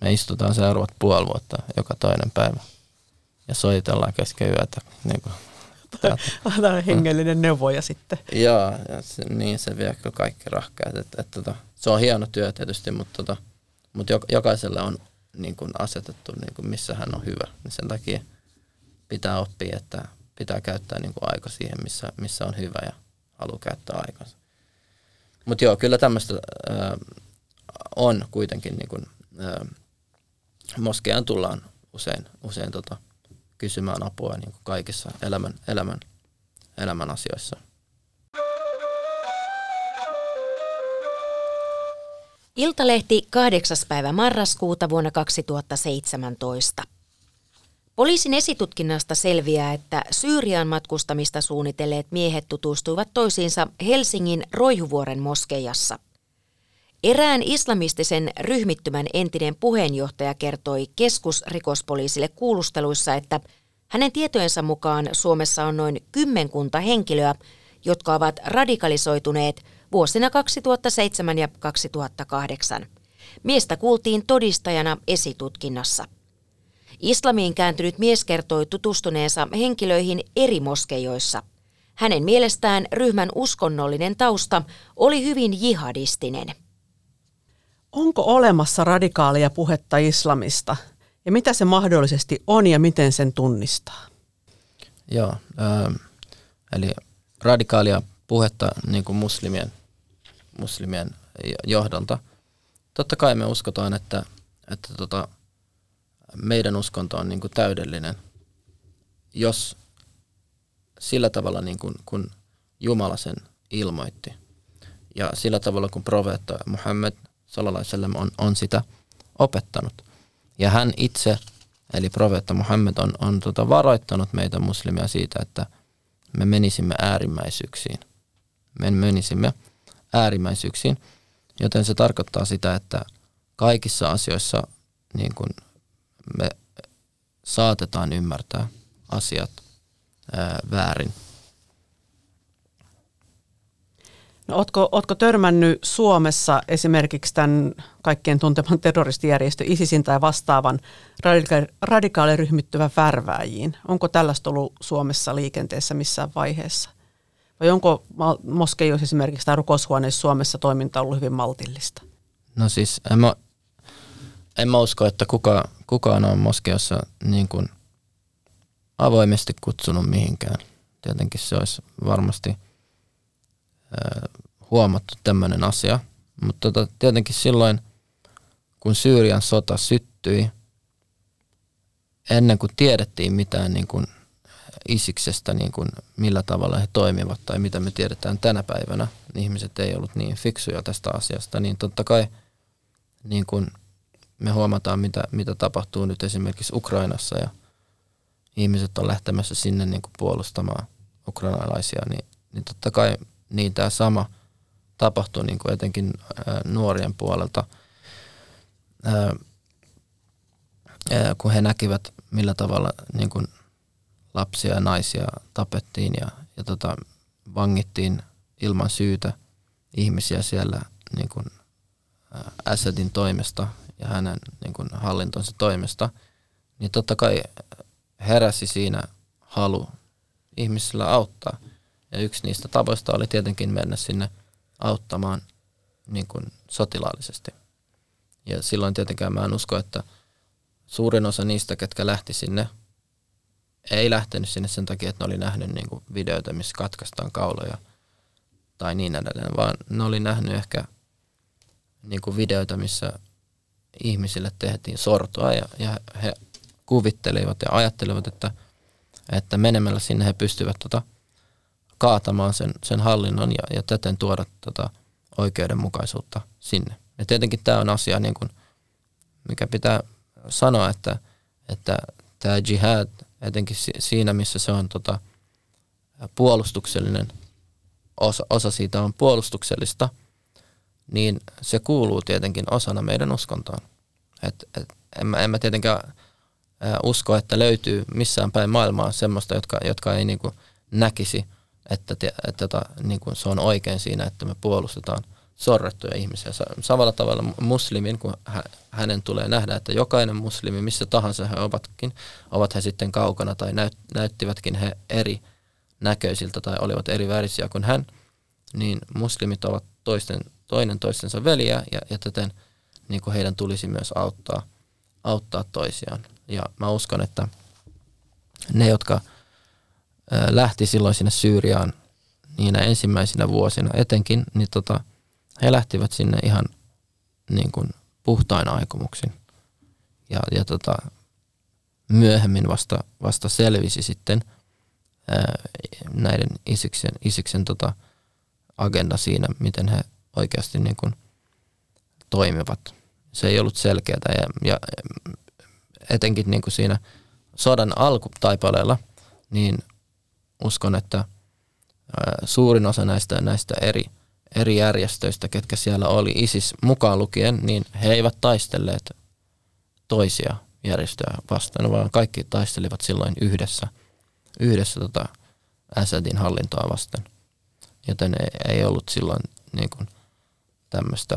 Me istutaan seuraavat puoli vuotta joka toinen päivä ja soitellaan kesken yötä. Niin kuin,
Tämä hengellinen neuvoja sitten.
Joo, ja se, niin se vie kyllä kaikki rahkeet. Et, et, tota, se on hieno työ tietysti, mutta, tota, mutta jokaiselle on niin kuin asetettu, niin kuin missä hän on hyvä. Niin sen takia pitää oppia, että pitää käyttää niin kuin aika siihen, missä, missä on hyvä ja haluaa käyttää aikansa. Mutta joo, kyllä tämmöistä on kuitenkin, niin kuin, moskeaan tullaan usein, usein tota, kysymään apua niin kuin kaikissa elämän, elämän, elämän asioissa.
Iltalehti 8. päivä marraskuuta vuonna 2017. Poliisin esitutkinnasta selviää, että Syyrian matkustamista suunnitelleet miehet tutustuivat toisiinsa Helsingin Roihuvuoren moskeijassa. Erään islamistisen ryhmittymän entinen puheenjohtaja kertoi keskusrikospoliisille kuulusteluissa, että hänen tietojensa mukaan Suomessa on noin kymmenkunta henkilöä, jotka ovat radikalisoituneet vuosina 2007 ja 2008. Miestä kuultiin todistajana esitutkinnassa. Islamiin kääntynyt mies kertoi tutustuneensa henkilöihin eri moskeijoissa. Hänen mielestään ryhmän uskonnollinen tausta oli hyvin jihadistinen.
Onko olemassa radikaalia puhetta islamista ja mitä se mahdollisesti on ja miten sen tunnistaa?
Joo, äh, eli radikaalia puhetta niin kuin muslimien, muslimien johdolta. Totta kai me uskotaan, että, että tota, meidän uskonto on niin kuin täydellinen, jos sillä tavalla niin kuin, kun Jumala sen ilmoitti ja sillä tavalla kun profeetta Muhammed sallallahu on, on sitä opettanut. Ja hän itse, eli profeetta Muhammed, on, on tota varoittanut meitä muslimia siitä, että me menisimme äärimmäisyyksiin. Me menisimme äärimmäisyyksiin, joten se tarkoittaa sitä, että kaikissa asioissa niin kuin me saatetaan ymmärtää asiat ää, väärin.
No, ootko, ootko törmännyt Suomessa esimerkiksi tämän kaikkien tunteman terroristijärjestö ISISin tai vastaavan radika- radikaaliryhmittyvän värvääjiin? Onko tällaista ollut Suomessa liikenteessä missään vaiheessa? Vai onko moskeijoissa esimerkiksi tai rukoushuoneissa Suomessa toiminta ollut hyvin maltillista?
No siis en mä, en mä usko, että kuka, kukaan on moskeossa niin kuin avoimesti kutsunut mihinkään. Tietenkin se olisi varmasti huomattu tämmöinen asia. Mutta tota, tietenkin silloin, kun Syyrian sota syttyi, ennen kuin tiedettiin mitään niin kuin Isiksestä, niin kuin millä tavalla he toimivat tai mitä me tiedetään tänä päivänä, niin ihmiset ei ollut niin fiksuja tästä asiasta, niin totta kai niin kuin me huomataan, mitä, mitä tapahtuu nyt esimerkiksi Ukrainassa ja ihmiset on lähtemässä sinne niin kuin puolustamaan ukrainalaisia, niin, niin totta kai niin tämä sama tapahtui niin kuin etenkin nuorien puolelta, kun he näkivät, millä tavalla niin kuin lapsia ja naisia tapettiin ja, ja tota, vangittiin ilman syytä ihmisiä siellä niin kuin Assadin toimesta ja hänen niin kuin hallintonsa toimesta, niin totta kai heräsi siinä halu ihmisillä auttaa. Ja yksi niistä tavoista oli tietenkin mennä sinne auttamaan niin kuin sotilaallisesti. Ja silloin tietenkään mä en usko, että suurin osa niistä, ketkä lähti sinne, ei lähtenyt sinne sen takia, että ne oli nähnyt niin kuin videoita, missä katkaistaan kauloja tai niin edelleen, vaan ne oli nähnyt ehkä niin kuin videoita, missä ihmisille tehtiin sortoa ja, ja he kuvittelivat ja ajattelivat, että, että menemällä sinne he pystyvät tota, kaatamaan sen, sen hallinnon ja, ja täten tuoda tota, oikeudenmukaisuutta sinne. Ja tietenkin tämä on asia, niin kuin, mikä pitää sanoa, että, että tämä jihad, etenkin siinä, missä se on tota, puolustuksellinen, osa, osa siitä on puolustuksellista, niin se kuuluu tietenkin osana meidän uskontoon. Et, et, en, mä, en mä tietenkään usko, että löytyy missään päin maailmaa semmoista, jotka, jotka ei niin kuin näkisi, että, että, että tota, niin kuin se on oikein siinä, että me puolustetaan sorrettuja ihmisiä. Samalla tavalla muslimin, kun hänen tulee nähdä, että jokainen muslimi, missä tahansa he ovatkin, ovat he sitten kaukana tai näyttivätkin he eri näköisiltä tai olivat eri värisiä kuin hän, niin muslimit ovat toisten, toinen toistensa veliä ja, ja täten niin kuin heidän tulisi myös auttaa, auttaa toisiaan. Ja mä uskon, että ne, jotka lähti silloin sinne Syyriaan niinä ensimmäisinä vuosina etenkin, niin tota, he lähtivät sinne ihan niin kuin puhtain aikomuksin. Ja, ja tota, myöhemmin vasta, vasta selvisi sitten ää, näiden Isiksen, Isiksen tota, agenda siinä, miten he oikeasti niin kuin toimivat. Se ei ollut selkeää ja, ja etenkin niin kuin siinä sodan alkutaipaleella, niin uskon, että suurin osa näistä, näistä eri, eri järjestöistä, ketkä siellä oli, ISIS mukaan lukien, niin he eivät taistelleet toisia järjestöjä vastaan, vaan kaikki taistelivat silloin yhdessä, yhdessä tota Assadin hallintoa vastaan. Joten ei, ei ollut silloin niin kuin tämmöistä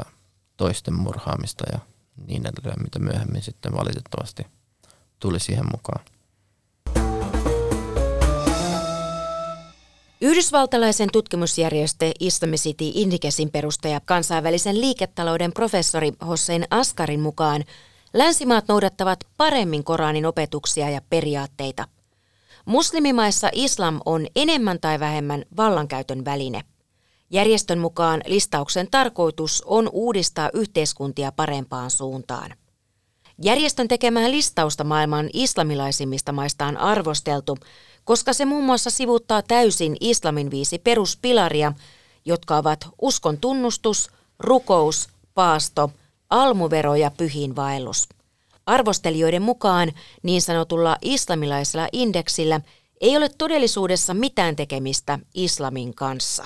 toisten murhaamista ja niin edelleen, mitä myöhemmin sitten valitettavasti tuli siihen mukaan.
Yhdysvaltalaisen tutkimusjärjestö Islamicity Indicesin perustaja kansainvälisen liiketalouden professori Hossein Askarin mukaan länsimaat noudattavat paremmin Koranin opetuksia ja periaatteita. Muslimimaissa islam on enemmän tai vähemmän vallankäytön väline. Järjestön mukaan listauksen tarkoitus on uudistaa yhteiskuntia parempaan suuntaan. Järjestön tekemää listausta maailman islamilaisimmista maista on arvosteltu, koska se muun muassa sivuttaa täysin islamin viisi peruspilaria, jotka ovat uskon tunnustus, rukous, paasto, almuvero ja pyhiinvaellus. Arvostelijoiden mukaan niin sanotulla islamilaisella indeksillä ei ole todellisuudessa mitään tekemistä islamin kanssa.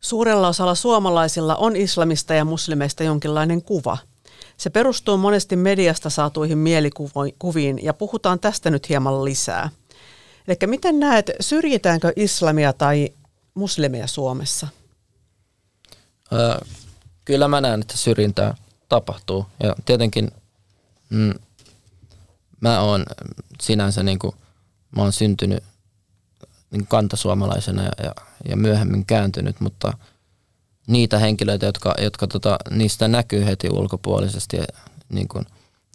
Suurella osalla suomalaisilla on islamista ja muslimeista jonkinlainen kuva. Se perustuu monesti mediasta saatuihin mielikuviin ja puhutaan tästä nyt hieman lisää. Eli miten näet, syrjitäänkö islamia tai muslimeja Suomessa?
Öö, kyllä mä näen, että syrjintää tapahtuu. Ja tietenkin mm, mä oon sinänsä niin kuin, mä oon syntynyt niin kantasuomalaisena ja, ja, ja myöhemmin kääntynyt, mutta niitä henkilöitä, jotka, jotka tota, niistä näkyy heti ulkopuolisesti, niin kuin,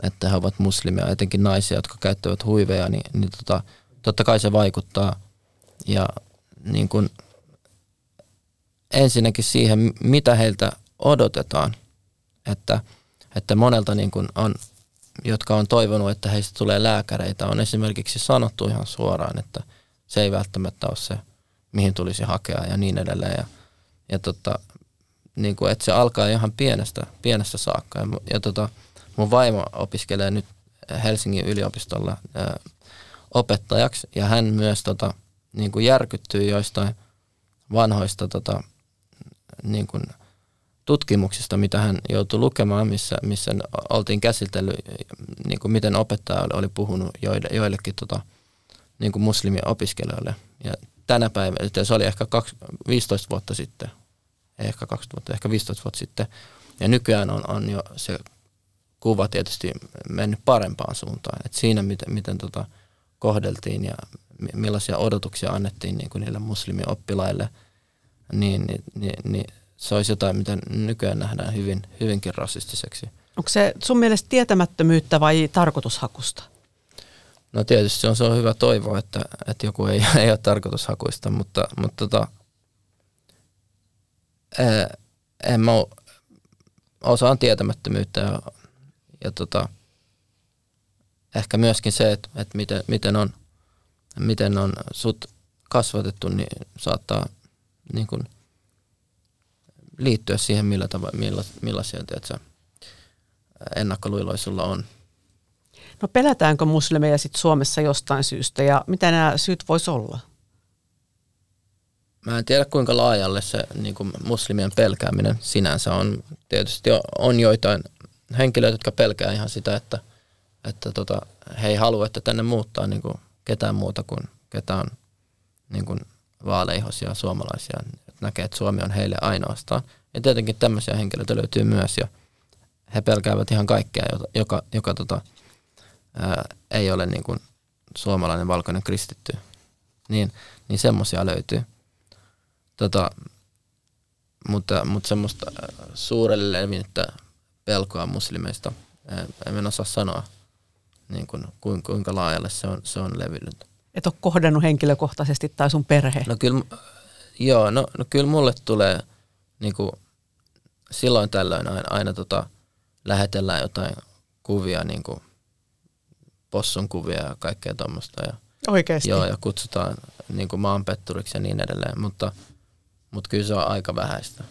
että he ovat muslimia, etenkin naisia, jotka käyttävät huiveja, niin, niin tota, totta kai se vaikuttaa. Ja niin kuin, ensinnäkin siihen, mitä heiltä odotetaan, että, että monelta niin kuin on, jotka on toivonut, että heistä tulee lääkäreitä, on esimerkiksi sanottu ihan suoraan, että – se ei välttämättä ole se, mihin tulisi hakea ja niin edelleen. Ja, ja tota, niin kuin, että se alkaa ihan pienestä, pienestä saakka. Ja, ja tota, mun vaimo opiskelee nyt Helsingin yliopistolla ää, opettajaksi ja hän myös tota, niin kuin järkyttyy joistain vanhoista tota, niin kuin tutkimuksista, mitä hän joutui lukemaan, missä, missä oltiin käsitellyt, niin kuin miten opettaja oli puhunut joille, joillekin tota, niin kuin muslimien opiskelijoille. Ja tänä päivänä, se oli ehkä 15 vuotta sitten, ehkä 20 vuotta, ehkä 15 vuotta sitten. Ja nykyään on, on jo se kuva tietysti mennyt parempaan suuntaan. Et siinä, miten, miten tota kohdeltiin ja millaisia odotuksia annettiin niin kuin niille muslimioppilaille, niin, niin, niin, niin se olisi jotain, mitä nykyään nähdään hyvin, hyvinkin rasistiseksi.
Onko se sun mielestä tietämättömyyttä vai tarkoitushakusta?
No tietysti se on, se on hyvä toivoa, että, että joku ei, ei ole tarkoitushakuista, mutta, mutta tota, en mä osaan tietämättömyyttä ja, ja tota, ehkä myöskin se, että, että miten, miten, on, miten on sut kasvatettu, niin saattaa niin kuin, liittyä siihen, millä tava, milla, millaisia tiedätkö, ennakkoluiloja sulla on.
No pelätäänkö muslimeja sitten Suomessa jostain syystä ja mitä nämä syyt voisi olla?
Mä en tiedä kuinka laajalle se niin kuin muslimien pelkääminen sinänsä on. Tietysti on joitain henkilöitä, jotka pelkää ihan sitä, että, että tota, he ei halua, että tänne muuttaa niin kuin ketään muuta kuin ketään niin kuin vaaleihosia suomalaisia. Että näkee, että Suomi on heille ainoastaan. Ja tietenkin tämmöisiä henkilöitä löytyy myös ja he pelkäävät ihan kaikkea, joka, joka, joka tota, ää, ei ole niin kuin suomalainen valkoinen kristitty, niin, niin semmoisia löytyy. Tota, mutta, mutta semmoista suurelle levinnyttä pelkoa muslimeista, en osaa sanoa niin kuin, kuinka laajalle se on, se on levinnyt.
Et ole kohdannut henkilökohtaisesti tai sun perhe?
No kyllä, joo, no, no kyllä mulle tulee niin kuin, silloin tällöin aina, aina tota, lähetellään jotain kuvia niin kuin, possun kuvia ja kaikkea tuommoista. Ja,
Oikeasti?
Joo, ja kutsutaan niin kuin maanpetturiksi ja niin edelleen, mutta, mutta kyllä se on aika vähäistä.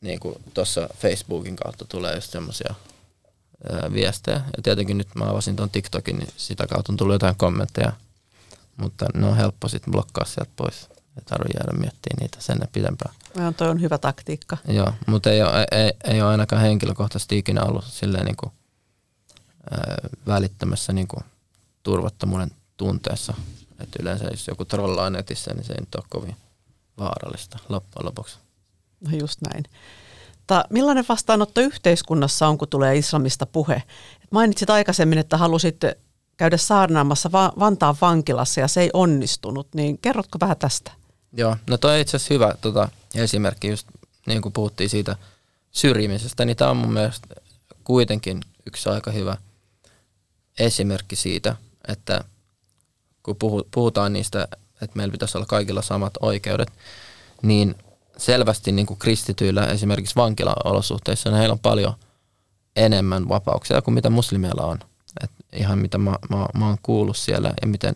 Niin kuin tuossa Facebookin kautta tulee just semmoisia viestejä. Ja tietenkin nyt mä avasin tuon TikTokin, niin sitä kautta on tullut jotain kommentteja, mutta ne on helppo sitten blokkaa sieltä pois. Ei tarvitse jäädä miettimään niitä sen pidempään.
Ja toi on hyvä taktiikka.
Joo, mutta ei ole, ei, ei ole ainakaan henkilökohtaisesti ikinä ollut silleen niin kuin välittämässä niin kuin turvattomuuden tunteessa. Et yleensä jos joku trollaa netissä, niin se ei nyt ole kovin vaarallista loppujen lopuksi.
No just näin. Mutta millainen vastaanotto yhteiskunnassa on, kun tulee islamista puhe? Mainitsit aikaisemmin, että halusit käydä saarnaamassa Va- Vantaan vankilassa ja se ei onnistunut, niin kerrotko vähän tästä?
Joo, no toi on itse asiassa hyvä tota, esimerkki, just niin kuin puhuttiin siitä syrjimisestä, niin tämä on mun mielestä kuitenkin yksi aika hyvä esimerkki siitä, että kun puhutaan niistä, että meillä pitäisi olla kaikilla samat oikeudet, niin selvästi niin kuin kristityillä esimerkiksi vankilaolosuhteissa, niin heillä on paljon enemmän vapauksia kuin mitä muslimeilla on. Et ihan mitä mä, mä, mä oon kuullut siellä ja miten,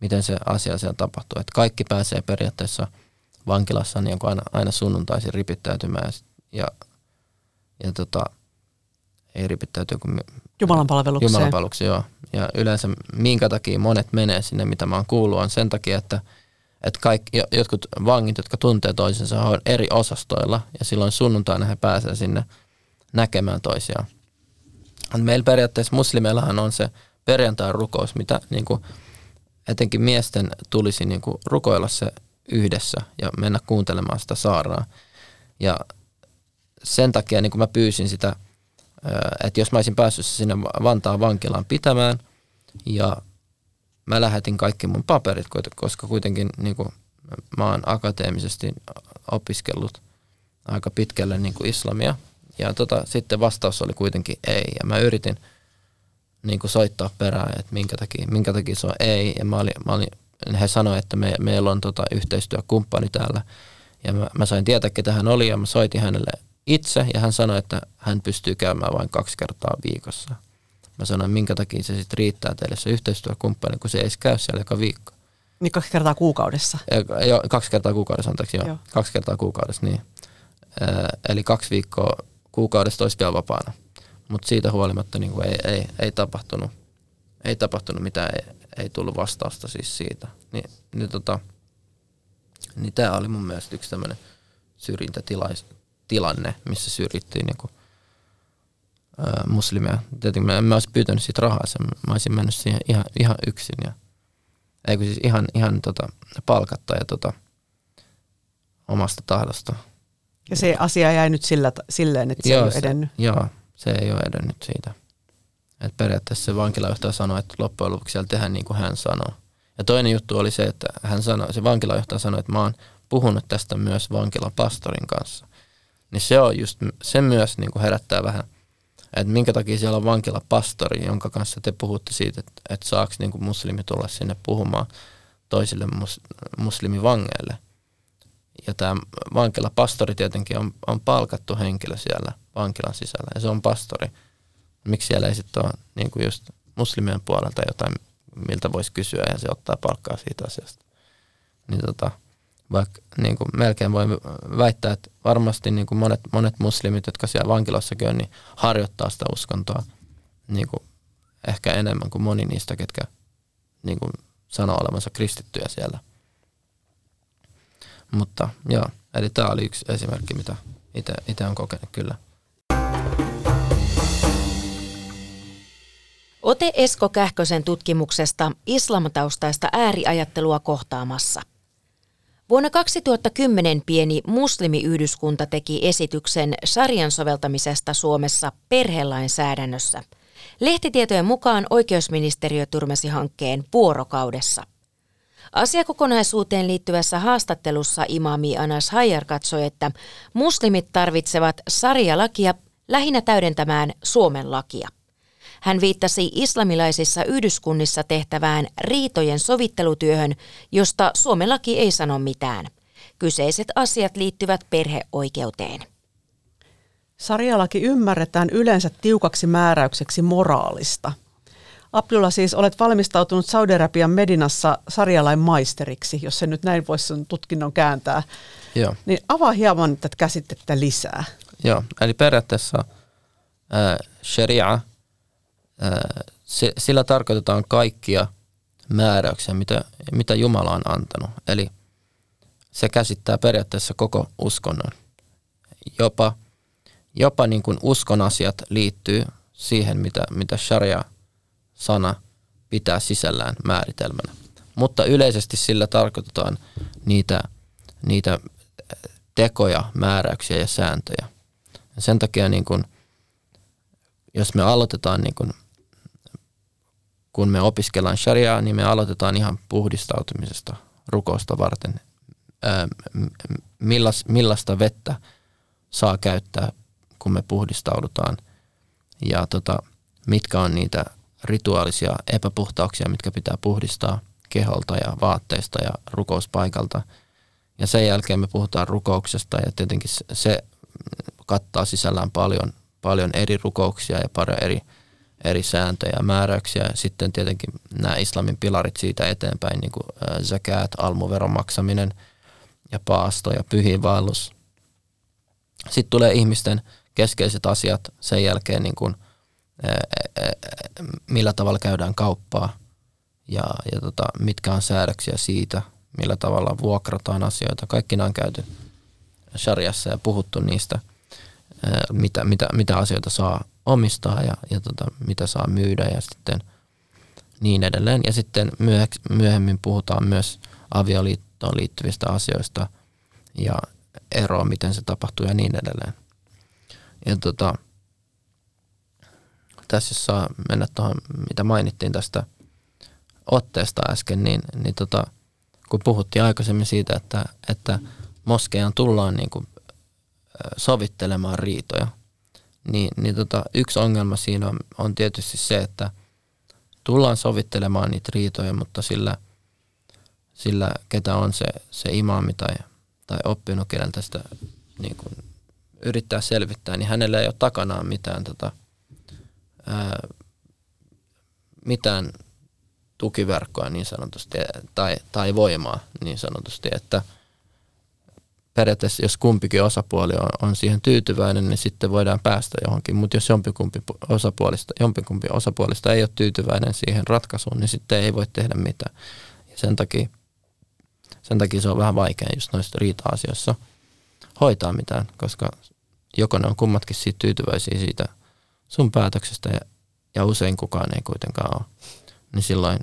miten se asia siellä tapahtuu. Et kaikki pääsee periaatteessa vankilassa niin kuin aina, aina sunnuntaisin ripittäytymään ja, ja tota, ei ripittäytyy kuin
Jumalan palvelukseen.
Jumalan palvelukseen, joo. Ja yleensä minkä takia monet menee sinne, mitä mä oon kuullut, on sen takia, että, että kaikki, jotkut vangit, jotka tuntee toisensa, on eri osastoilla ja silloin sunnuntaina he pääsevät sinne näkemään toisiaan. Meillä periaatteessa muslimeillahan on se perjantai rukous, mitä niin kuin, etenkin miesten tulisi niin kuin, rukoilla se yhdessä ja mennä kuuntelemaan sitä saaraa. Ja sen takia niin kuin mä pyysin sitä, että jos mä olisin päässyt sinne Vantaan vankilaan pitämään ja mä lähetin kaikki mun paperit, koska kuitenkin niin kuin, mä oon akateemisesti opiskellut aika pitkälle niin kuin islamia ja tota, sitten vastaus oli kuitenkin ei. Ja mä yritin niin kuin soittaa perään, että minkä takia, minkä takia se on ei. Ja mä olin, mä olin, he sanoivat, että me, meillä on tota yhteistyökumppani täällä. Ja mä, mä sain tietää, ketä hän oli ja mä soitin hänelle itse. Ja hän sanoi, että hän pystyy käymään vain kaksi kertaa viikossa. Mä sanoin, minkä takia se sitten riittää teille se yhteistyökumppani, kun se ei käy siellä joka viikko.
Niin kaksi kertaa kuukaudessa?
Ja, jo, kaksi kertaa kuukaudessa, anteeksi, joo. joo. Kaksi kertaa kuukaudessa, niin. eli kaksi viikkoa kuukaudesta olisi vielä vapaana. Mutta siitä huolimatta niin kuin ei, ei, ei, tapahtunut, ei tapahtunut mitään, ei, ei tullut vastausta siis siitä. Ni, niin, tota, niin tämä oli mun mielestä yksi tämmöinen syrjintätilanne, missä syrjittiin niin kuin, ää, muslimia. Tietenkin mä mä olisi pyytänyt siitä rahaa, sen, mä olisin mennyt siihen ihan, ihan yksin. Ja, ei kun siis ihan, ihan tota, palkatta ja tota, omasta tahdosta.
Ja se asia jäi nyt sillä, silleen, että se joo, ei ole edennyt.
Se, joo, se ei ole edennyt siitä. Et periaatteessa se vankilajohtaja sanoi, että loppujen lopuksi siellä tehdään niin kuin hän sanoo. Ja toinen juttu oli se, että hän sanoi, se vankilajohtaja sanoi, että mä oon puhunut tästä myös vankilapastorin kanssa. Niin se on just, se myös niin kuin herättää vähän, että minkä takia siellä on vankilapastori, jonka kanssa te puhutte siitä, että, että saako niin kuin muslimi tulla sinne puhumaan toisille mus, muslimivangeille – ja tämä vankilapastori tietenkin on, on palkattu henkilö siellä vankilan sisällä ja se on pastori. Miksi siellä ei sitten ole niin kuin just muslimien puolelta jotain, miltä voisi kysyä ja se ottaa palkkaa siitä asiasta. Niin tota, vaikka niin kuin melkein voi väittää, että varmasti niin kuin monet, monet muslimit, jotka siellä vankilassakin on, niin harjoittaa sitä uskontoa niin kuin ehkä enemmän kuin moni niistä, ketkä niin kuin sanoo olevansa kristittyjä siellä – mutta joo, eli tämä oli yksi esimerkki, mitä itse on kokenut kyllä.
Ote Esko Kähkösen tutkimuksesta islamtaustaista ääriajattelua kohtaamassa. Vuonna 2010 pieni muslimiyhdyskunta teki esityksen sarjan soveltamisesta Suomessa perhelainsäädännössä. Lehtitietojen mukaan oikeusministeriö turmasi hankkeen vuorokaudessa. Asiakokonaisuuteen liittyvässä haastattelussa imami Anas Hayar katsoi, että muslimit tarvitsevat sarjalakia lähinnä täydentämään Suomen lakia. Hän viittasi islamilaisissa yhdyskunnissa tehtävään riitojen sovittelutyöhön, josta Suomen laki ei sano mitään. Kyseiset asiat liittyvät perheoikeuteen.
Sarjalaki ymmärretään yleensä tiukaksi määräykseksi moraalista – Abdullah siis olet valmistautunut Saudi-Arabian Medinassa sarjalain maisteriksi, jos se nyt näin voisi sen tutkinnon kääntää.
Joo.
Niin avaa hieman tätä käsitettä lisää.
Joo, eli periaatteessa äh, sharia, äh, sillä tarkoitetaan kaikkia määräyksiä, mitä, mitä Jumala on antanut. Eli se käsittää periaatteessa koko uskonnon. Jopa, jopa niin kuin uskon asiat liittyy siihen, mitä, mitä sharia sana pitää sisällään määritelmänä. Mutta yleisesti sillä tarkoitetaan niitä, niitä tekoja, määräyksiä ja sääntöjä. Ja sen takia niin kuin, jos me aloitetaan, niin kuin, kun me opiskellaan shariaa, niin me aloitetaan ihan puhdistautumisesta rukousta varten. Millas, millaista vettä saa käyttää, kun me puhdistaudutaan. Ja tota, mitkä on niitä rituaalisia epäpuhtauksia, mitkä pitää puhdistaa keholta ja vaatteista ja rukouspaikalta. Ja sen jälkeen me puhutaan rukouksesta ja tietenkin se kattaa sisällään paljon, paljon eri rukouksia ja paljon eri, eri sääntöjä ja määräyksiä. Sitten tietenkin nämä islamin pilarit siitä eteenpäin, niin kuin zakat, almuveron maksaminen ja paasto ja pyhiinvaellus. Sitten tulee ihmisten keskeiset asiat sen jälkeen, niin kuin, millä tavalla käydään kauppaa ja, ja tota, mitkä on säädöksiä siitä, millä tavalla vuokrataan asioita. Kaikki nämä on käyty sarjassa ja puhuttu niistä, mitä, mitä, mitä asioita saa omistaa ja, ja tota, mitä saa myydä ja sitten niin edelleen. Ja sitten myöhemmin puhutaan myös avioliittoon liittyvistä asioista ja eroa, miten se tapahtuu ja niin edelleen. Ja tota, tässä jos saa mennä tuohon, mitä mainittiin tästä otteesta äsken, niin, niin tota, kun puhuttiin aikaisemmin siitä, että, että moskeijan tullaan niin kuin sovittelemaan riitoja, niin, niin tota, yksi ongelma siinä on, on tietysti se, että tullaan sovittelemaan niitä riitoja, mutta sillä, sillä ketä on se, se imaami tai, tai oppinut, keneltä sitä niin kuin yrittää selvittää, niin hänellä ei ole takanaan mitään, tota, ää, mitään tukiverkkoa niin sanotusti tai, tai voimaa niin sanotusti, että periaatteessa jos kumpikin osapuoli on, on siihen tyytyväinen, niin sitten voidaan päästä johonkin, mutta jos jompikumpi osapuolista, jompikumpi osapuolista ei ole tyytyväinen siihen ratkaisuun, niin sitten ei voi tehdä mitään. Ja sen takia, sen takia se on vähän vaikea just noissa riita-asioissa hoitaa mitään, koska joko ne on kummatkin siitä tyytyväisiä siitä sun päätöksestä ja, ja usein kukaan ei kuitenkaan ole, niin silloin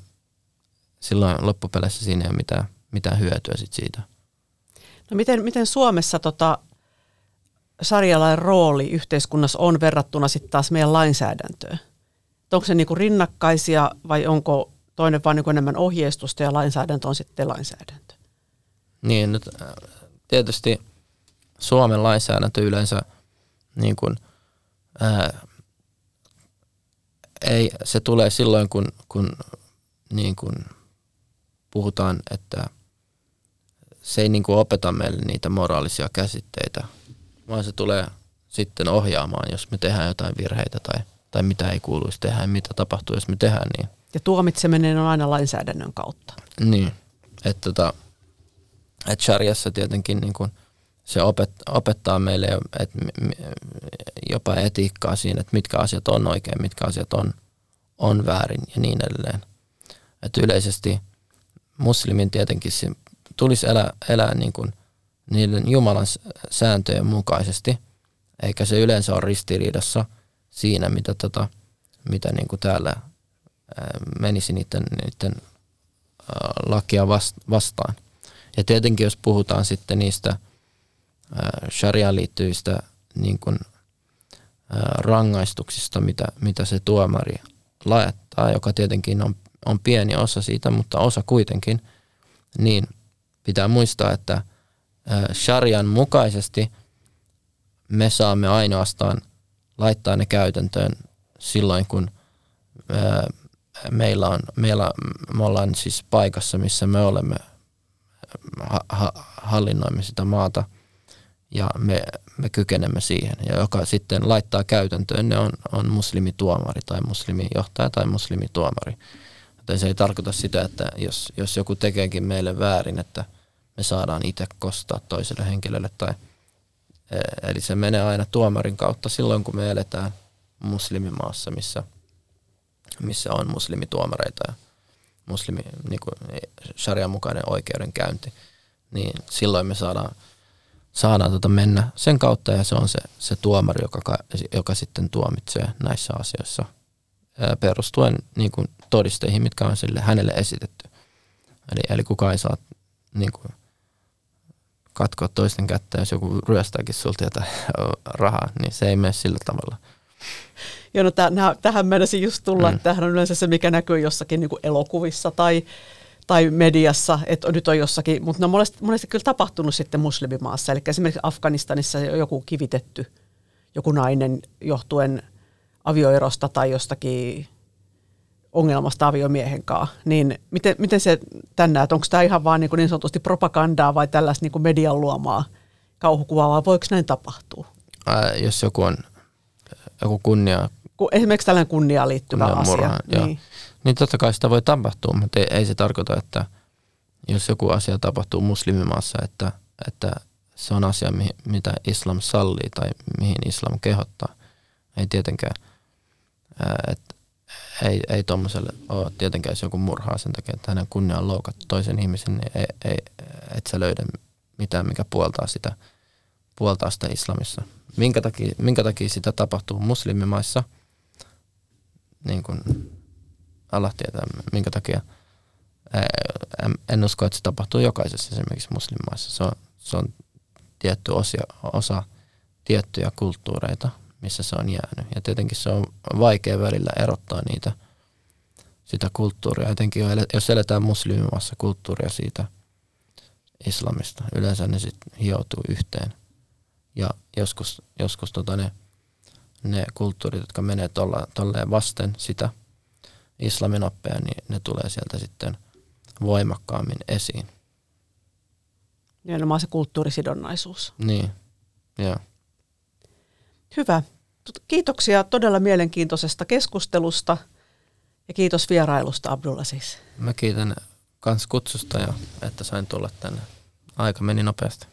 silloin loppupeleissä siinä ei ole mitään, mitään hyötyä sit siitä.
No miten, miten Suomessa tota, sarjalain rooli yhteiskunnassa on verrattuna sitten taas meidän lainsäädäntöön? Onko se niinku rinnakkaisia vai onko toinen vain niinku enemmän ohjeistusta ja lainsäädäntö on sitten lainsäädäntö?
Niin, nyt äh, tietysti Suomen lainsäädäntö yleensä niin kuin, ää, äh, ei, se tulee silloin, kun, kun niin kuin puhutaan, että se ei niin kuin opeta meille niitä moraalisia käsitteitä, vaan se tulee sitten ohjaamaan, jos me tehdään jotain virheitä tai, tai mitä ei kuuluisi tehdä ja mitä tapahtuu, jos me tehdään niin.
Ja tuomitseminen on aina lainsäädännön kautta.
Niin, että tota, et shariassa tietenkin niin kuin se opet, opettaa meille et, jopa etiikkaa siinä, että mitkä asiat on oikein, mitkä asiat on, on väärin ja niin edelleen. Että yleisesti muslimin tietenkin tulisi elää, elää niin kuin niiden Jumalan sääntöjen mukaisesti, eikä se yleensä ole ristiriidassa siinä, mitä, tota, mitä niin kuin täällä menisi niiden, niiden lakia vastaan. Ja tietenkin jos puhutaan sitten niistä shariaan liittyvistä niin kuin, rangaistuksista, mitä, mitä se tuomari laittaa, joka tietenkin on on pieni osa siitä, mutta osa kuitenkin, niin pitää muistaa, että sharian mukaisesti me saamme ainoastaan laittaa ne käytäntöön silloin, kun meillä on, meillä, me ollaan siis paikassa, missä me olemme, ha, hallinnoimme sitä maata ja me, me kykenemme siihen. Ja joka sitten laittaa käytäntöön, ne on, on muslimituomari tai muslimijohtaja tai muslimituomari. Tai se ei tarkoita sitä, että jos, jos joku tekeekin meille väärin, että me saadaan itse kostaa toiselle henkilölle. Tai, e, eli se menee aina tuomarin kautta silloin, kun me eletään muslimimaassa, missä, missä on muslimituomareita ja muslimi, niin kuin sarjan mukainen oikeudenkäynti. Niin silloin me saadaan, saadaan tota mennä sen kautta ja se on se, se tuomari, joka, joka sitten tuomitsee näissä asioissa – perustuen niin kuin todisteihin, mitkä on sille hänelle esitetty. Eli, eli kukaan ei saa niin kuin, katkoa toisten kättä, jos joku ryöstääkin sulta jotain rahaa, niin se ei mene sillä tavalla.
Joo, no täh, tähän menisin just tulla, mm. tämähän on yleensä se, mikä näkyy jossakin niin elokuvissa tai, tai mediassa, että nyt on jossakin, mutta ne on monesti, monesti kyllä tapahtunut sitten muslimimaassa. Eli esimerkiksi Afganistanissa joku kivitetty, joku nainen johtuen avioerosta tai jostakin ongelmasta aviomiehen kanssa, niin miten, miten se tänään, että onko tämä ihan vaan niin, niin sanotusti propagandaa vai tällaista niin median luomaa kauhukuvaa, vai voiko näin tapahtua?
Ää, jos joku on joku kunnia...
Ku, esimerkiksi tällainen kunniaan liittyvä kunnia asia. Murha,
niin. niin totta kai sitä voi tapahtua, mutta ei, ei se tarkoita, että jos joku asia tapahtuu muslimimaassa, että, että se on asia, mitä islam sallii tai mihin islam kehottaa. Ei tietenkään. että ei, ei tuommoiselle ole tietenkään, jos joku murhaa sen takia, että hänen kunnia on loukattu toisen ihmisen, niin ei, ei, et sä löydä mitään, mikä puoltaa sitä, puoltaa sitä islamissa. Minkä takia, minkä takia sitä tapahtuu muslimimaissa, niin kuin Allah tietää, minkä takia. En, usko, että se tapahtuu jokaisessa esimerkiksi muslimimaissa. Se on, se on tietty osia, osa tiettyjä kulttuureita, missä se on jäänyt. Ja tietenkin se on vaikea välillä erottaa niitä, sitä kulttuuria. Jotenkin jos eletään muslimimassa kulttuuria siitä islamista, yleensä ne sitten hioutuu yhteen. Ja joskus, joskus tota ne, ne kulttuurit, jotka menee tolleen vasten sitä islamin oppia, niin ne tulee sieltä sitten voimakkaammin esiin.
Nimenomaan se kulttuurisidonnaisuus.
Niin, joo.
Hyvä. Kiitoksia todella mielenkiintoisesta keskustelusta ja kiitos vierailusta Abdullah siis.
Mä kiitän kans kutsusta ja että sain tulla tänne. Aika meni nopeasti.